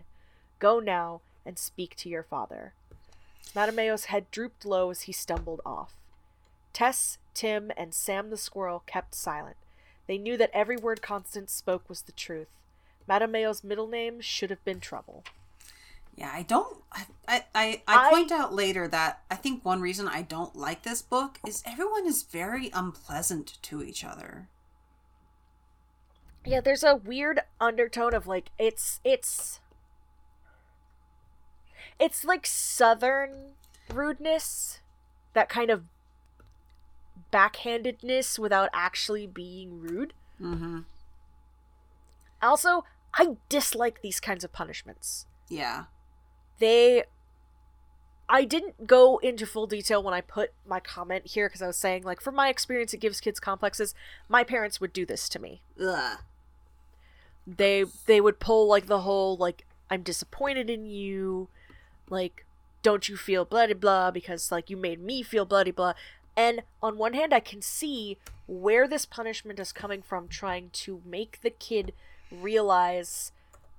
Go now and speak to your father. Mattimeo's head drooped low as he stumbled off. Tess, Tim, and Sam the squirrel kept silent. They knew that every word Constance spoke was the truth. Mattimeo's middle name should have been Trouble. Yeah, I don't. I, I, I, I point out later that I think one reason I don't like this book is everyone is very unpleasant to each other. Yeah, there's a weird undertone of like it's it's it's like southern rudeness, that kind of backhandedness without actually being rude. Mm-hmm. Also, I dislike these kinds of punishments. Yeah. They. I didn't go into full detail when I put my comment here because I was saying, like, from my experience, it gives kids complexes. My parents would do this to me. Ugh. They they would pull like the whole like I'm disappointed in you, like don't you feel bloody blah because like you made me feel bloody blah and on one hand, I can see where this punishment is coming from, trying to make the kid realize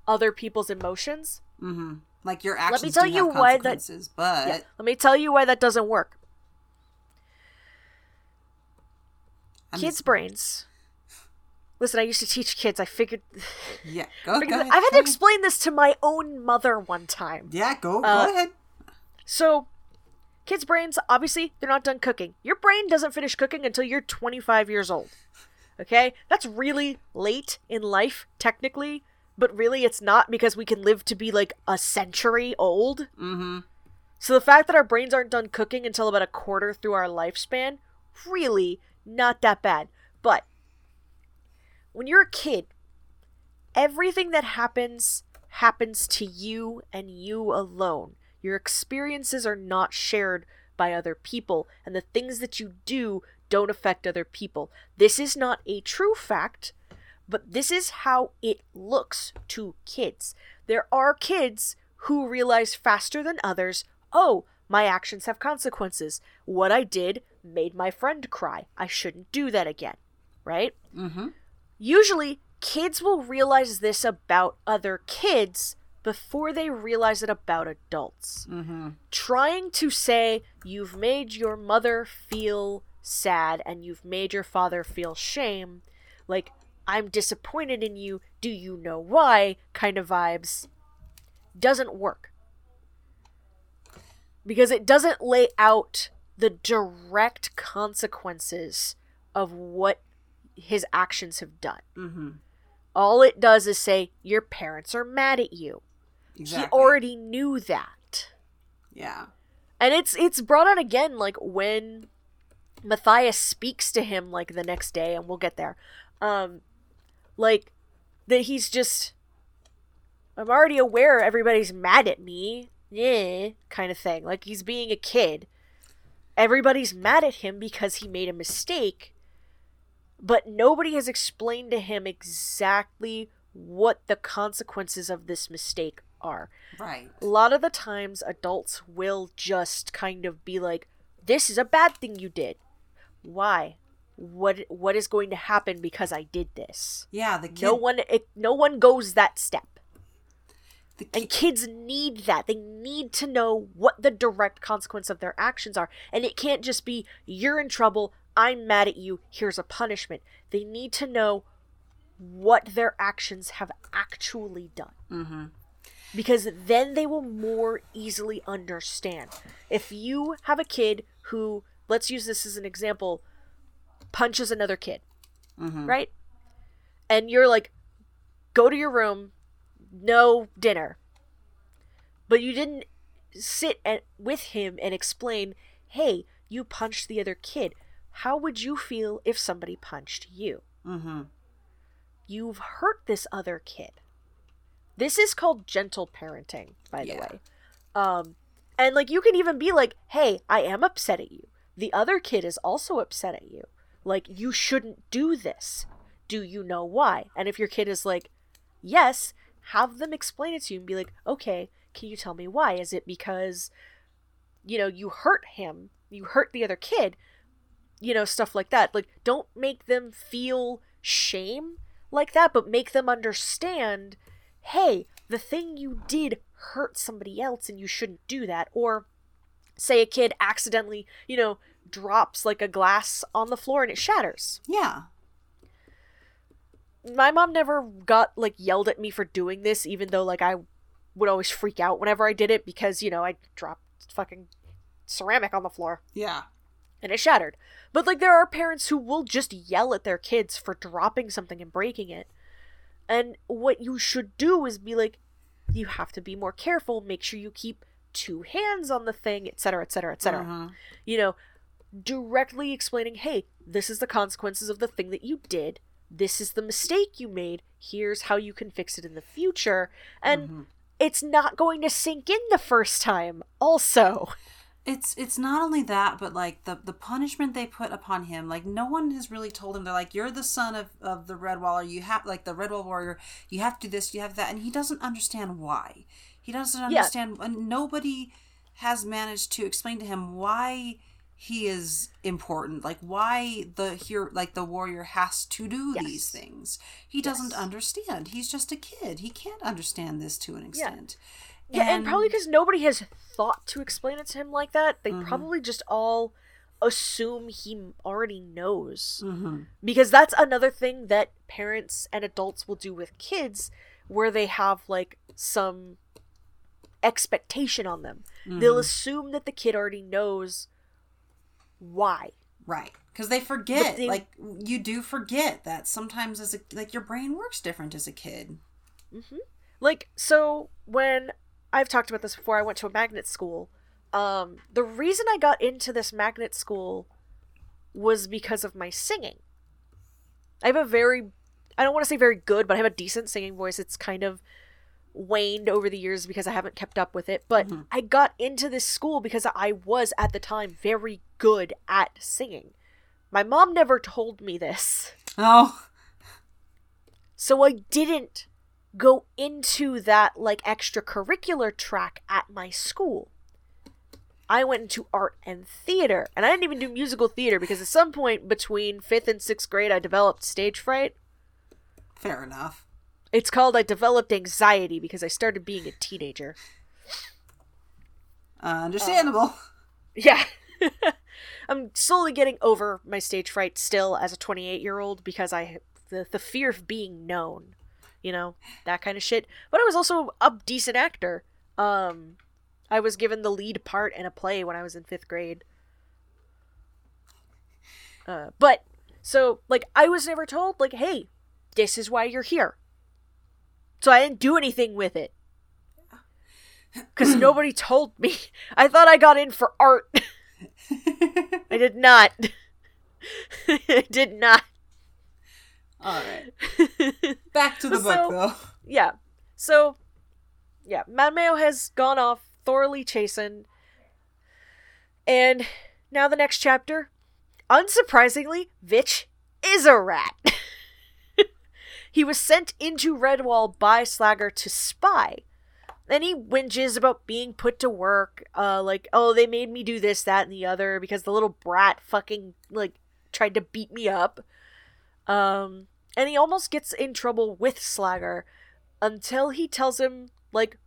other people's emotions. Mm-hmm. Like your actions. Let me tell you why that. But yeah, let me tell you why that doesn't work. I'm kids' brains. Listen, I used to teach kids. I figured. Yeah, go, go ahead. I've had to explain this to my own mother one time. Yeah, go uh, go ahead. So Kids' brains, obviously, they're not done cooking. Your brain doesn't finish cooking until you're 25 years old. Okay? That's really late in life, technically, but really it's not because we can live to be like a century old. Mm-hmm. So the fact that our brains aren't done cooking until about a quarter through our lifespan, really not that bad. But when you're a kid, everything that happens happens to you and you alone. Your experiences are not shared by other people, and the things that you do don't affect other people. This is not a true fact, but this is how it looks to kids. There are kids who realize faster than others oh, my actions have consequences. What I did made my friend cry. I shouldn't do that again. Right? Mm-hmm. Usually, kids will realize this about other kids before they realize it about adults. Mm-hmm. Trying to say you've made your mother feel sad and you've made your father feel shame, like, I'm disappointed in you, do you know why? kind of vibes, doesn't work. Because it doesn't lay out the direct consequences of what his actions have done. Mm-hmm. All it does is say, Your parents are mad at you. Exactly. He already knew that. Yeah. And it's it's brought on again like when Matthias speaks to him like the next day and we'll get there. Um like that he's just I'm already aware everybody's mad at me. Yeah, kind of thing. Like he's being a kid. Everybody's mad at him because he made a mistake. But nobody has explained to him exactly what the consequences of this mistake are. Right. A lot of the times, adults will just kind of be like, "This is a bad thing you did. Why? What? What is going to happen because I did this?" Yeah, the kid... no one, it, no one goes that step. Ki- and kids need that. They need to know what the direct consequence of their actions are, and it can't just be "You're in trouble. I'm mad at you. Here's a punishment." They need to know what their actions have actually done. Mm-hmm because then they will more easily understand. If you have a kid who, let's use this as an example, punches another kid, mm-hmm. right? And you're like, go to your room, no dinner. But you didn't sit at, with him and explain, hey, you punched the other kid. How would you feel if somebody punched you? Mm-hmm you've hurt this other kid. This is called gentle parenting, by the Yeah. way. Um, and like you can even be like, "Hey, I am upset at you. The other kid is also upset at you. Like you shouldn't do this. Do you know why?" And if your kid is like, "Yes," have them explain it to you and be like, "Okay, can you tell me why? Is it because you know, you hurt him, you hurt the other kid, you know, stuff like that. Like, don't make them feel shame like that, but make them understand hey, the thing you did hurt somebody else and you shouldn't do that. Or say a kid accidentally, you know, drops like a glass on the floor and it shatters. Yeah. My mom never got like yelled at me for doing this, even though like I would always freak out whenever I did it because, you know, I dropped fucking ceramic on the floor. Yeah. And it shattered. But like there are parents who will just yell at their kids for dropping something and breaking it. And what you should do is be like you have to be more careful, make sure you keep two hands on the thing, etc., etc., etc. You know, directly explaining, "Hey, this is the consequences of the thing that you did. This is the mistake you made. Here's how you can fix it in the future." And Mhm. it's not going to sink in the first time. Also, It's it's not only that, but like the the punishment they put upon him, like no one has really told him they're like, You're the son of, of the Red Waller, you have like the Red Wall warrior, you have to do this, you have that, and he doesn't understand why. He doesn't understand and nobody has managed to explain to him why he is important, like why the here like the warrior has to do Yes. these things. He doesn't Yes. understand. He's just a kid. He can't understand this to an extent. Yeah, and, probably because nobody has thought to explain it to him like that, they Mhm. probably just all assume he already knows. Mhm. Because that's another thing that parents and adults will do with kids, where they have like some expectation on them. They'll Mhm. assume that the kid already knows why. Right. Because they forget. they- Like, you do forget that sometimes as a, like, your brain works different as a kid. Like, so when I've talked about this before, I went to a magnet school. Um, the reason I got into this magnet school was because of my singing. I have a very, I don't want to say very good, but I have a decent singing voice. It's kind of waned over the years because I haven't kept up with it. But Mhm. I got into this school because I was at the time very good at singing. My mom never told me this. Oh. So I didn't go into that like extracurricular track at my school. I went into art and theater, and I didn't even do musical theater because at some point between 5th and 6th grade I developed stage fright. Fair enough. It's called I developed anxiety because I started being a teenager. Uh, understandable. Yeah. I'm slowly getting over my stage fright still as a 28 year old because I the the fear of being known, you know, that kind of shit. But I was also a decent actor. Um I was given the lead part in a play when I was in 5th grade. Uh but so like I was never told like hey, this is why you're here. So I didn't do anything with it. Cuz nobody told me. I thought I got in for art. I did not. I did not. All right. Back to the So- book, though. yeah. So, yeah, Mattimeo has gone off thoroughly chastened. And now the next chapter, unsurprisingly, Vitch is a rat. he was sent into Redwall by Slagar to spy. Then he whinges about being put to work, uh, like, oh, they made me do this, that, and the other because the little brat fucking, like, tried to beat me up. Um, and he almost gets in trouble with Slagar until he tells him, like,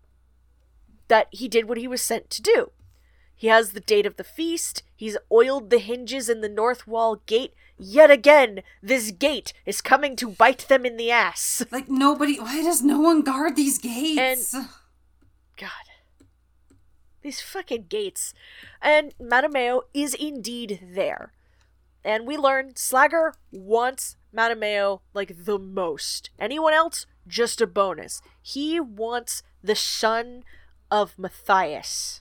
that he did what he was sent to do. He has the date of the feast, he's oiled the hinges in the north wall gate. Yet again, this gate is coming to bite them in the ass. Like, nobody. Why does no one guard these gates? And, God. These fucking gates. And Mattimeo is indeed there. And we learn Slagar wants Mattimeo like the most. Anyone else, just a bonus. He wants the son of Matthias.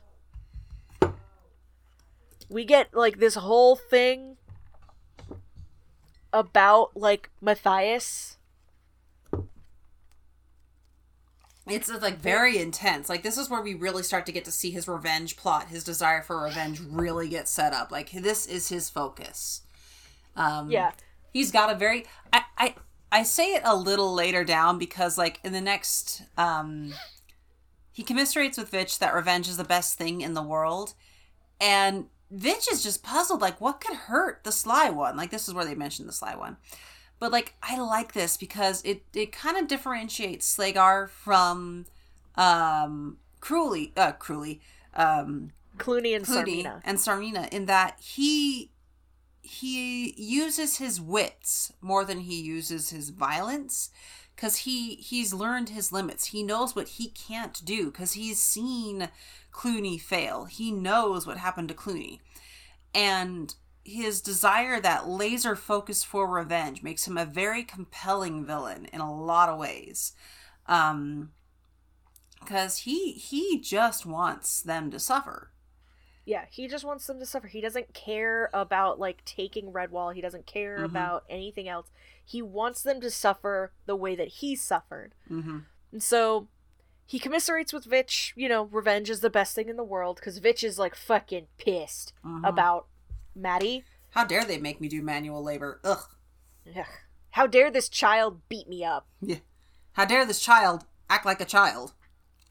We get like this whole thing about like Matthias it's like very intense. Like this is where we really start to get to see his revenge plot, his desire for revenge really get set up. Like this is his focus. Um, Yeah. He's got a very. I, I I say it a little later down because like in the next, um, he commiserates with Vitch that revenge is the best thing in the world, and Vitch is just puzzled. Like what could hurt the Sly One? Like this is where they mentioned the Sly One. But like I like this because it it kind of differentiates Slagar from um Cruelly uh Cruelly um Cluny and Cluny Tsarmina. and Tsarmina in that he he uses his wits more than he uses his violence because he he's learned his limits. He knows what he can't do because he's seen Cluny fail. He knows what happened to Cluny. And his desire that laser focus for revenge makes him a very compelling villain in a lot of ways. Um because he he just wants them to suffer Yeah, he just wants them to suffer. He doesn't care about like taking Redwall. He doesn't care Mhm. about anything else. He wants them to suffer the way that he suffered. mm-hmm. And so he commiserates with Vitch. You know, revenge is the best thing in the world because Vitch is like fucking pissed Mhm. about Maddie. How dare they make me do manual labor? Ugh. Ugh. How dare this child beat me up? Yeah. How dare this child act like a child?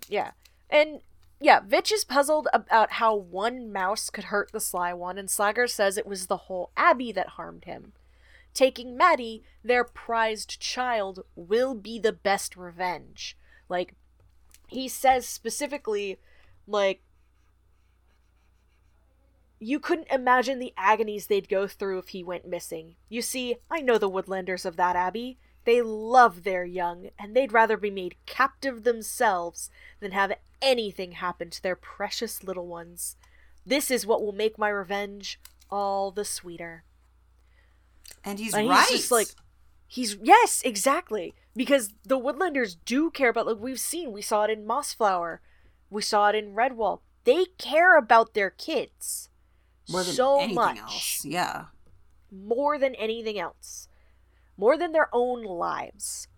Yeah. And yeah, Vitch is puzzled about how one mouse could hurt the Sly One, and Slagar says it was the whole Abbey that harmed him. Taking Maddie, their prized child, will be the best revenge. Like, he says specifically, like, you couldn't imagine the agonies they'd go through if he went missing. You see, I know the Woodlanders of that abbey. They love their young, and they'd rather be made captive themselves than have anything happen to their precious little ones. This is what will make my revenge all the sweeter. And he's And right. he's just like, he's yes, exactly, because the Woodlanders do care about. Like we've seen, we saw it in Mossflower, we saw it in Redwall. They care about their kids More than so anything much, else. Yeah. more than anything else, more than their own lives.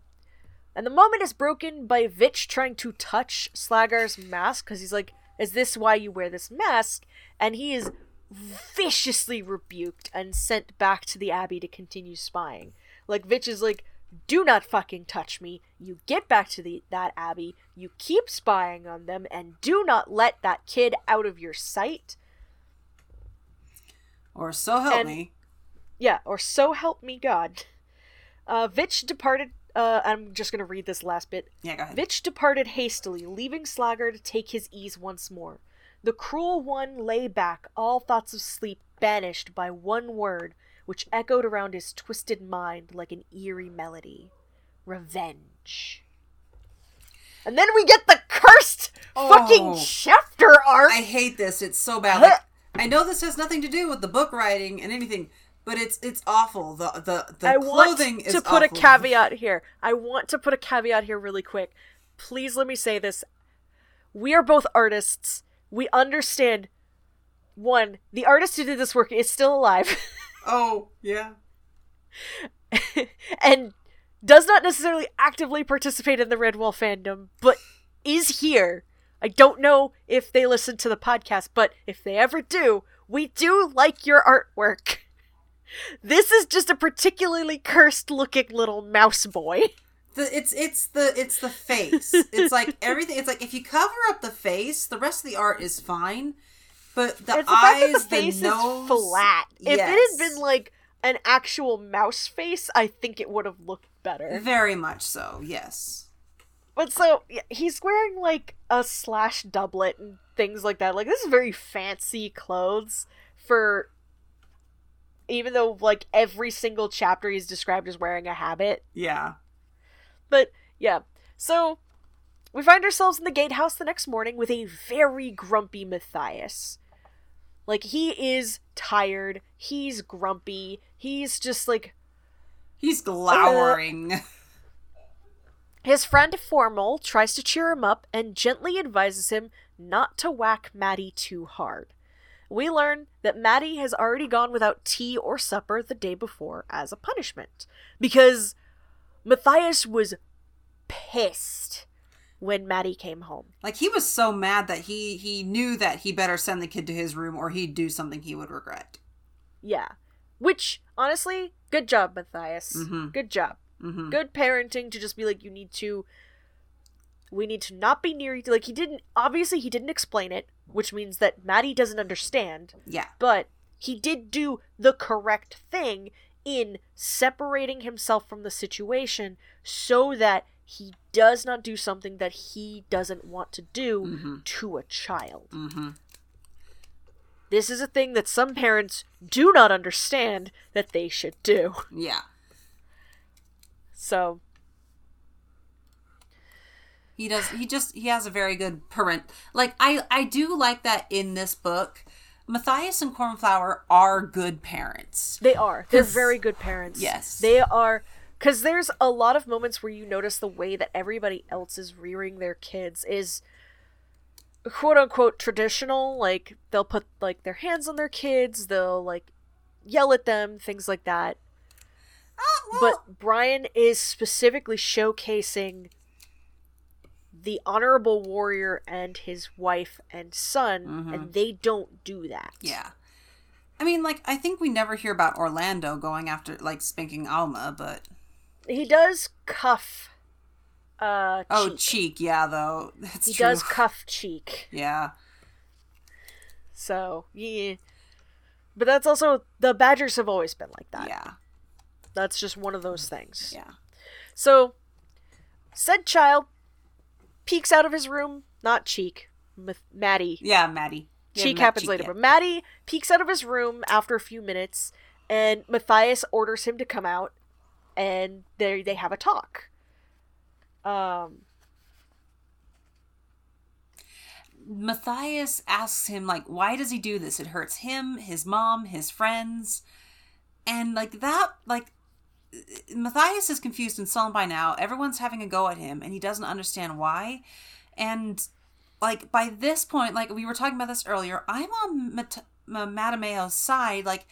And the moment is broken by Vitch trying to touch Slagar's mask because he's like, "Is this why you wear this mask?" And he is viciously rebuked and sent back to the abbey to continue spying. Like Vitch is like, "Do not fucking touch me. You get back to the that abbey. You keep spying on them, and do not let that kid out of your sight." Or so help And- me. Yeah, or so help me God. Uh, Vitch departed. Uh, I'm just gonna read this last bit. Yeah, go ahead. Vitch departed hastily, leaving Slagar to take his ease once more. The cruel one lay back, all thoughts of sleep banished by one word, which echoed around his twisted mind like an eerie melody revenge. And then we get the cursed fucking Oh. chapter arc! I hate this. It's so bad. Like, I know this has nothing to do with the book writing and anything, but it's it's awful. The the the I want clothing is to put awful. a caveat here. I want to put a caveat here really quick. Please let me say this. We are both artists. We understand. One, the artist who did this work is still alive Oh yeah. and does not necessarily actively participate in the Redwall fandom, but is here. I don't know if they listen to the podcast, but if they ever do, we do like your artwork. This is just a particularly cursed looking little mouse boy. The, it's it's the it's the face. It's like everything. It's like if you cover up the face, the rest of the art is fine. But the it's the eyes, that the face nose, is flat. If it had been like an actual mouse face, I think it would have looked better. very much so. Yes. But so yeah, he's wearing like a slash doublet and things like that. Like this is very fancy clothes for even though like every single chapter he's described as wearing a habit. Yeah. But yeah. So we find ourselves in the gatehouse the next morning with a very grumpy Matthias. Like he is tired, he's grumpy, he's just like He's glowering. His friend Foremole tries to cheer him up and gently advises him not to whack Maddie too hard. We learn that Maddie has already gone without tea or supper the day before as a punishment because Matthias was pissed when Maddie came home. Like he was so mad that he he knew that he better send the kid to his room or he'd do something he would regret. Yeah. Which, honestly, good job, Matthias. Mhm. Good job. hmm Good parenting to just be like, you need to. We need to not be near you. Like, he didn't. Obviously, he didn't explain it, which means that Maddie doesn't understand, Yeah. but he did do the correct thing in separating himself from the situation so that he does not do something that he doesn't want to do hmm to a child. hmm This is a thing that some parents do not understand that they should do. Yeah. So, He does. He just he has a very good parent. Like I I do like that in this book. Matthias and Cornflower are good parents. they are. They're very good parents. Yes. They are. Because there's a lot of moments where you notice the way that everybody else is rearing their kids is quote unquote traditional. Like, they'll put, like, their hands on their kids, they'll, like, yell at them, things like that. Ah, well, But Brian is specifically showcasing the honorable warrior and his wife and son, Mhm. and they don't do that. yeah. I mean, like I think we never hear about Orlando going after like spanking Auma, but He does cuff uh oh, Cheek. cheek, yeah, though that's he true. does cuff cheek. yeah, So yeah. But that's also the Badgers have always been like that. yeah, That's just one of those things. yeah. So said child peeks out of his room, not cheek, M- Maddie. Yeah, Maddie. We Cheek happens Cheek later, yet. but Maddie peeks out of his room after a few minutes, and Matthias orders him to come out, and they they have a talk. Um, Matthias asks him like why does he do this it hurts him his mom his friends and like that like matthias is confused and sullen by now. Everyone's having a go at him and he doesn't understand why. And like by this point like we were talking about this earlier i'm on Mat- Ma- Mattimeo's side like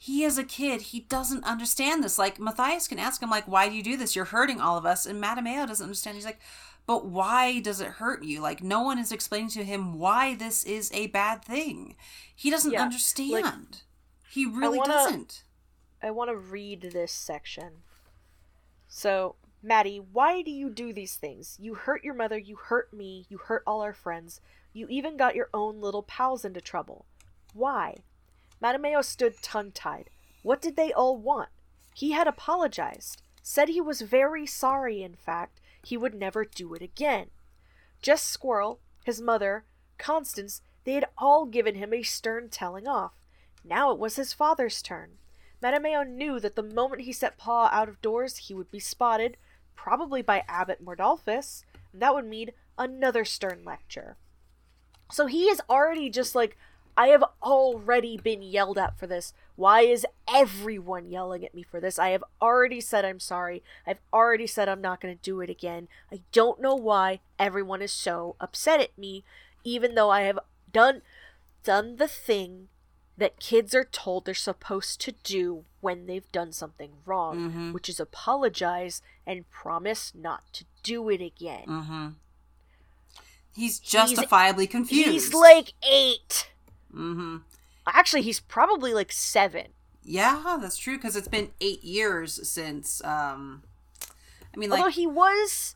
he is a kid. He doesn't understand this. Like matthias can ask him like why do you do this? You're hurting all of us. And Mattimeo doesn't understand. He's like but why does it hurt you? Like no one is explaining to him why this is a bad thing. He doesn't Yeah, understand. He really wanna- doesn't I want to read this section. So, Maddie, why do you do these things? You hurt your mother, you hurt me, you hurt all our friends. You even got your own little pals into trouble. Why? Mattimeo stood tongue tied. What did they all want? He had apologized, said he was very sorry, in fact, he would never do it again. Jess Squirrel, his mother, Constance, they had all given him a stern telling off. Now it was his father's turn. Mattimeo knew that the moment he set paw out of doors, he would be spotted, probably by Abbot Mordalfus, and that would mean another stern lecture. So he is already just like, I have already been yelled at for this. Why is everyone yelling at me for this? I have already said I'm sorry. I've already said I'm not going to do it again. I don't know why everyone is so upset at me, even though I have done done the thing that kids are told they're supposed to do when they've done something wrong, Mhm. which is apologize and promise not to do it again. mm-hmm he's justifiably confused He's like eight. mm-hmm Actually, he's probably like seven. yeah that's true because it's been eight years since um i mean like Although he was.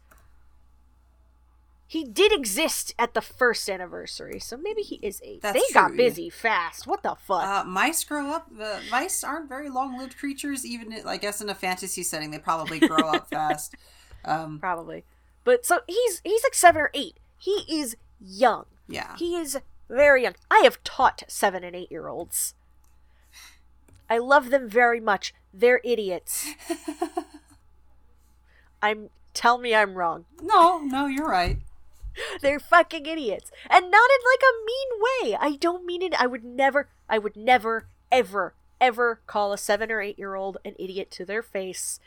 He did exist at the first anniversary, so maybe he is eight. That's they got true, yeah. busy fast. What the fuck? Uh, mice grow up. Uh, mice aren't very long-lived creatures. Even i- I guess in a fantasy setting, they probably grow up fast. Um, Probably. But so he's he's like seven or eight. He is young. yeah, He is very young. I have taught seven and eight year olds. I love them very much. They're idiots. I'm tell me I'm wrong. no, no, you're right. They're fucking idiots. And not in like a mean way. I don't mean it. I would never I would never ever ever call a 7 or 8 year old an idiot to their face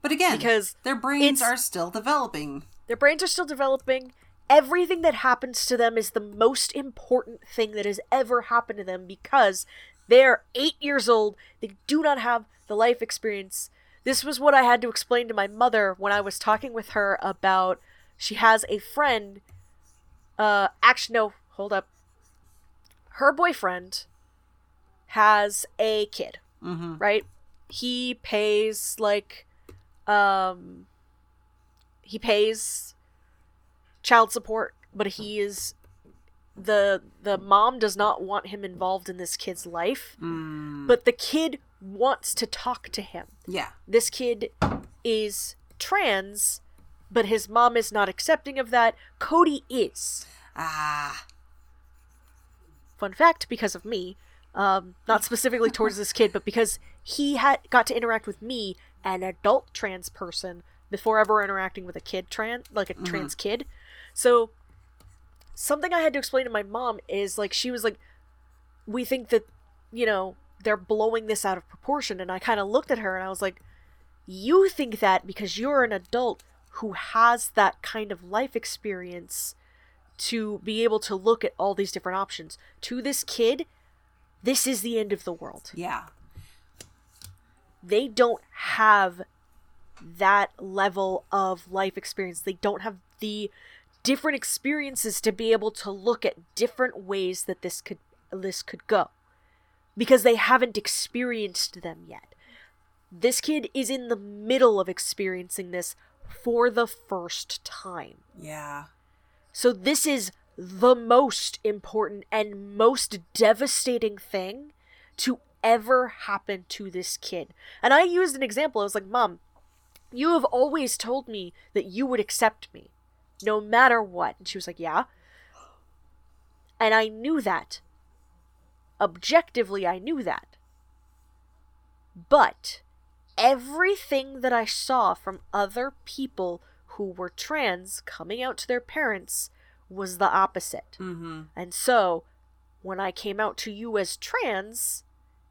But again, because their brains are still developing. Their brains are still developing. Everything that happens to them is the most important thing that has ever happened to them because they're eight years old. They do not have the life experience. This was what I had to explain to my mother when I was talking with her about she has a friend. Uh, actually, no, hold up. Her boyfriend has a kid, Mm-hmm. right? He pays like, um, he pays child support, but he is the the mom does not want him involved in this kid's life, Mm. but the kid wants to talk to him yeah. this kid is trans, but his mom is not accepting of that. Cody is. Ah. Fun fact because of me. Um, not specifically towards this kid, but because he had got to interact with me, an adult trans person, before ever interacting with a kid trans, like a trans kid. So, something I had to explain to my mom is like she was like, "We think that, you know, they're blowing this out of proportion," and I kind of looked at her and I was like, "You think that because you're an adult who has that kind of life experience." to be able to look at all these different options. To this kid, this is the end of the world. Yeah. They don't have that level of life experience. They don't have the different experiences to be able to look at different ways that this could this could go because they haven't experienced them yet. This kid is in the middle of experiencing this for the first time. Yeah. So this is the most important and most devastating thing to ever happen to this kid. And I used an example. I was like, "Mom, you have always told me that you would accept me no matter what." And she was like, "Yeah." And I knew that. Objectively, I knew that. But everything that I saw from other people who were trans coming out to their parents was the opposite. Mm-hmm. And so, when I came out to you as trans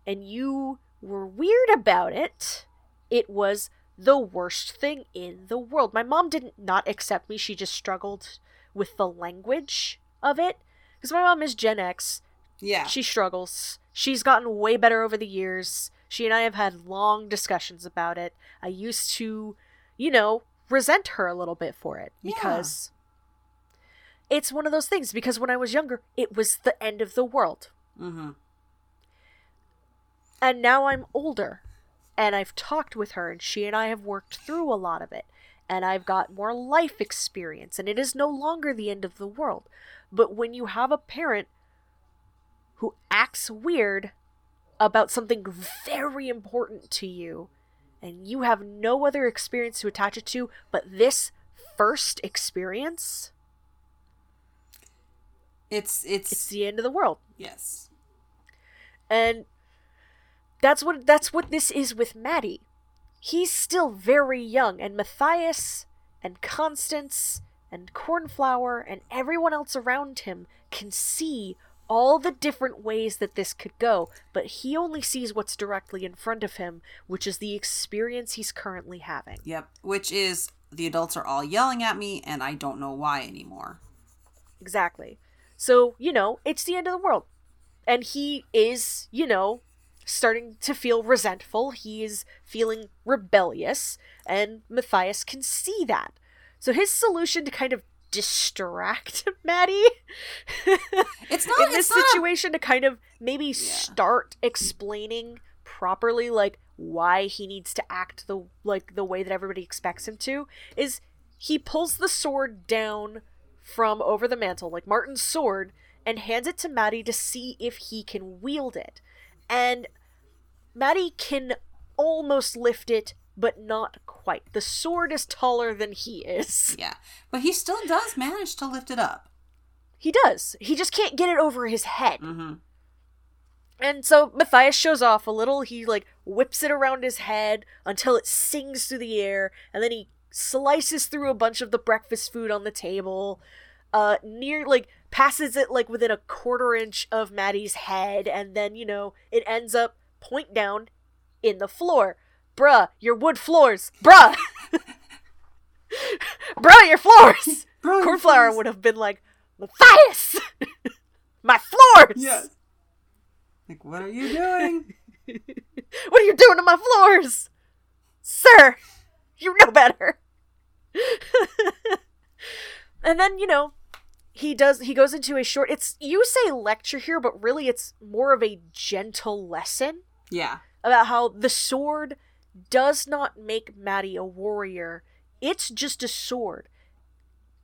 and you were weird about it, it was the worst thing in the world. My mom didn't not accept me, she just struggled with the language of it. Because my mom is Gen X, Yeah. she struggles. She's gotten way better over the years. She and I have had long discussions about it. I used to, you know, resent her a little bit for it Yeah. because it's one of those things. Because when I was younger, it was the end of the world. mm-hmm. And now I'm older and I've talked with her and she and I have worked through a lot of it. And I've got more life experience and it is no longer the end of the world. But when you have a parent who acts weird about something very important to you and you have no other experience to attach it to but this first experience, It's it's, it's the end of the world. yes. And that's what that's what this is with Maddie. He's still very young, and Matthias and Constance and Cornflower and everyone else around him can see all the different ways that this could go, but he only sees what's directly in front of him, which is the experience he's currently having. Yep. Which is the adults are all yelling at me and I don't know why anymore. Exactly. So, you know, it's the end of the world. And he is, you know, starting to feel resentful. He is feeling rebellious. And Matthias can see that. So his solution to kind of distract Maddie It's not in this it's not. a- situation to kind of maybe start explaining properly like why he needs to act the like the way that everybody expects him to is he pulls the sword down from over the mantle like Martin's sword and hands it to Maddie to see if he can wield it. And Maddie can almost lift it but not quite the sword is taller than he is Yeah. But he still does manage to lift it up. he does he just can't get it over his head Mm-hmm. And so Matthias shows off a little. He like whips it around his head until it sings through the air, and then he slices through a bunch of the breakfast food on the table. Uh, near like passes it like within a quarter inch of Maddie's head, and then you know it ends up point down in the floor. Bruh, your wood floors, bruh, bruh, your floors. Your Cornflower would have been like, Matthias, my floors. Yes. Like, what are you doing? What are you doing to my floors? Sir, you know better. and then you know he does he goes into a short it's you say lecture here but really it's more of a gentle lesson Yeah. about how the sword does not make Maddie a warrior. It's just a sword.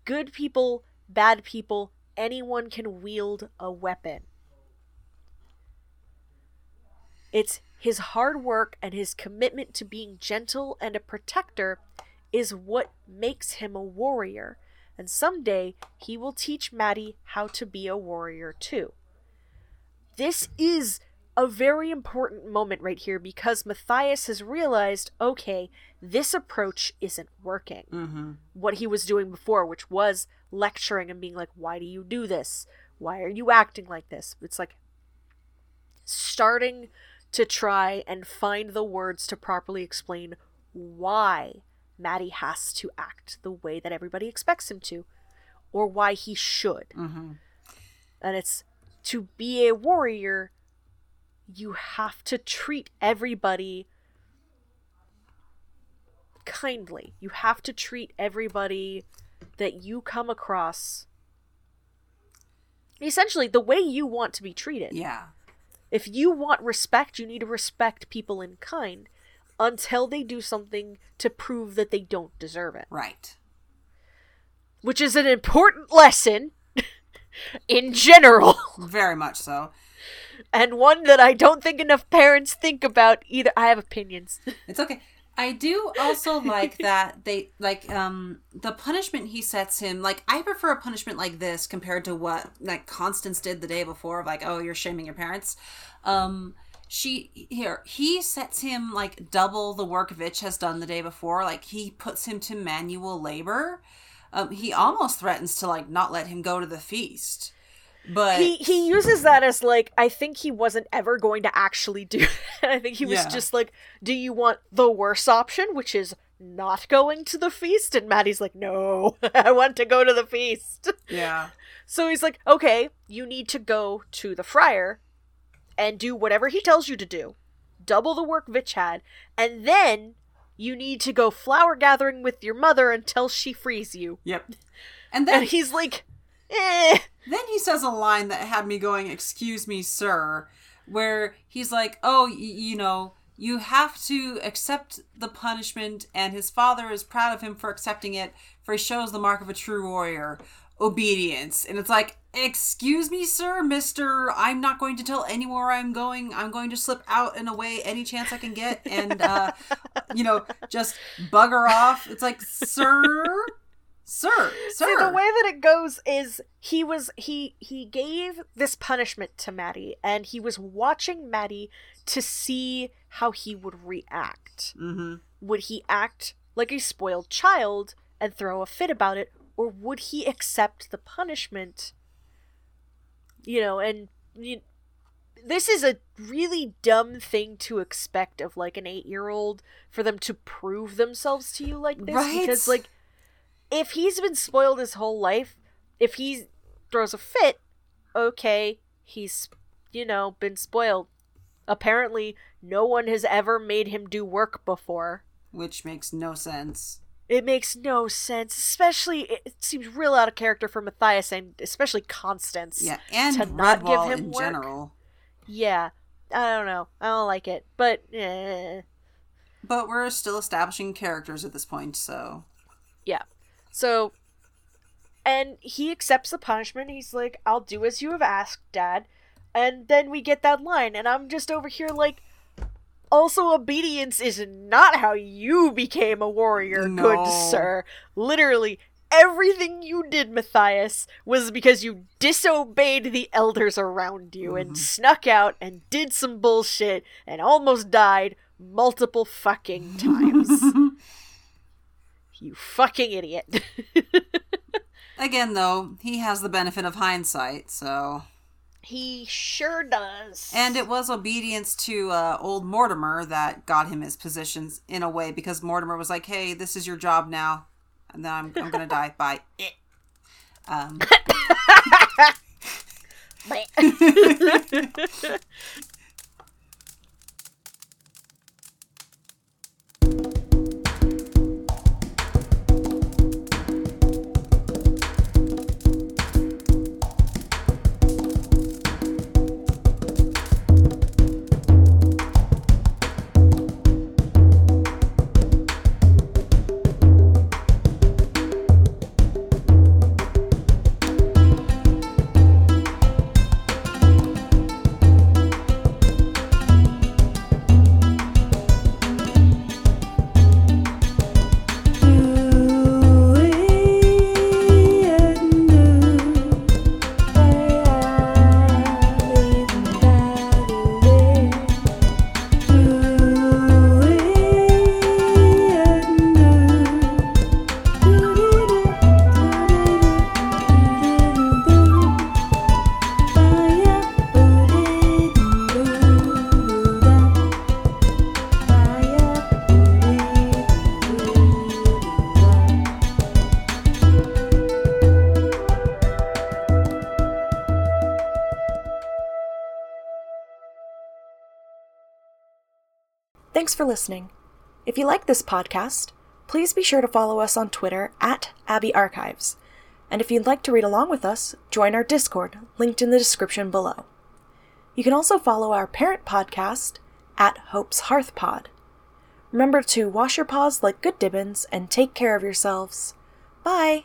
Good people, bad people, anyone can wield a weapon. It's his hard work and his commitment to being gentle and a protector is what makes him a warrior. And someday he will teach Maddie how to be a warrior too. This is a very important moment right here because Matthias has realized okay, this approach isn't working. Mm-hmm. What he was doing before, which was lecturing and being like, why do you do this? Why are you acting like this? It's like starting to try and find the words to properly explain why Maddie has to act the way that everybody expects him to, or why he should. Mm-hmm. And it's to be a warrior, you have to treat everybody kindly. You have to treat everybody that you come across essentially the way you want to be treated. Yeah. If you want respect, you need to respect people in kind until they do something to prove that they don't deserve it. Right. Which is an important lesson in general. Very much so. And one that I don't think enough parents think about either. I have opinions. It's okay. I do also like that they like um the punishment he sets him like I prefer a punishment like this compared to what like Constance did the day before of like oh you're shaming your parents. Um she here he sets him like double the work Vitch has done the day before like he puts him to manual labor. Um he almost threatens to like not let him go to the feast. But he he uses that as like I think he wasn't ever going to actually do. It. I think he was Yeah. just like, "Do you want the worst option, which is not going to the feast?" And Maddie's like, "No, I want to go to the feast." yeah. So he's like, "Okay, you need to go to the friar and do whatever he tells you to do. Double the work Vitch had, and then you need to go flower gathering with your mother until she frees you." Yep. And then And he's like, "Eh." Then he says a line that had me going, "Excuse me, sir," where he's like, "Oh, y- you know, you have to accept the punishment, and his father is proud of him for accepting it, for he shows the mark of a true warrior, obedience." And it's like, "Excuse me, sir, Mister, I'm not going to tell anyone where I'm going. I'm going to slip out and away any chance I can get, and uh, you know, just bugger off." It's like, "Sir." Sir, sir. See, the way that it goes is he was he he gave this punishment to Maddie, and he was watching Maddie to see how he would react. mm-hmm. Would he act like a spoiled child and throw a fit about it, or would he accept the punishment? You know, and you, this is a really dumb thing to expect of like an eight-year-old for them to prove themselves to you like this, Right. because like if he's been spoiled his whole life, if he throws a fit, okay, he's, you know, been spoiled. Apparently, no one has ever made him do work before. which makes no sense. It makes no sense, especially it seems real out of character for Matthias and especially Constance. Yeah, and To not give him in work? general. Yeah. I don't know. I don't like it. But eh. But we're still establishing characters at this point, so Yeah. So, and he accepts the punishment. He's like, I'll do as you have asked, Dad. And then we get that line, and I'm just over here like, also, obedience is not how you became a warrior, No. good sir. Literally, everything you did, Matthias, was because you disobeyed the elders around you and Mhm. snuck out and did some bullshit and almost died multiple fucking times. You fucking idiot. again though, he has the benefit of hindsight, so he sure does. and it was obedience to uh, old Mortimer that got him his positions in a way because Mortimer was like, "Hey, this is your job now." And then I'm, I'm gonna die. Bye. Um, for listening. If you like this podcast, please be sure to follow us on Twitter at Abbey Archives. And if you'd like to read along with us, join our Discord, linked in the description below. You can also follow our parent podcast at Hope's Hearth Pod. Remember to wash your paws like good Dibbuns and take care of yourselves. Bye!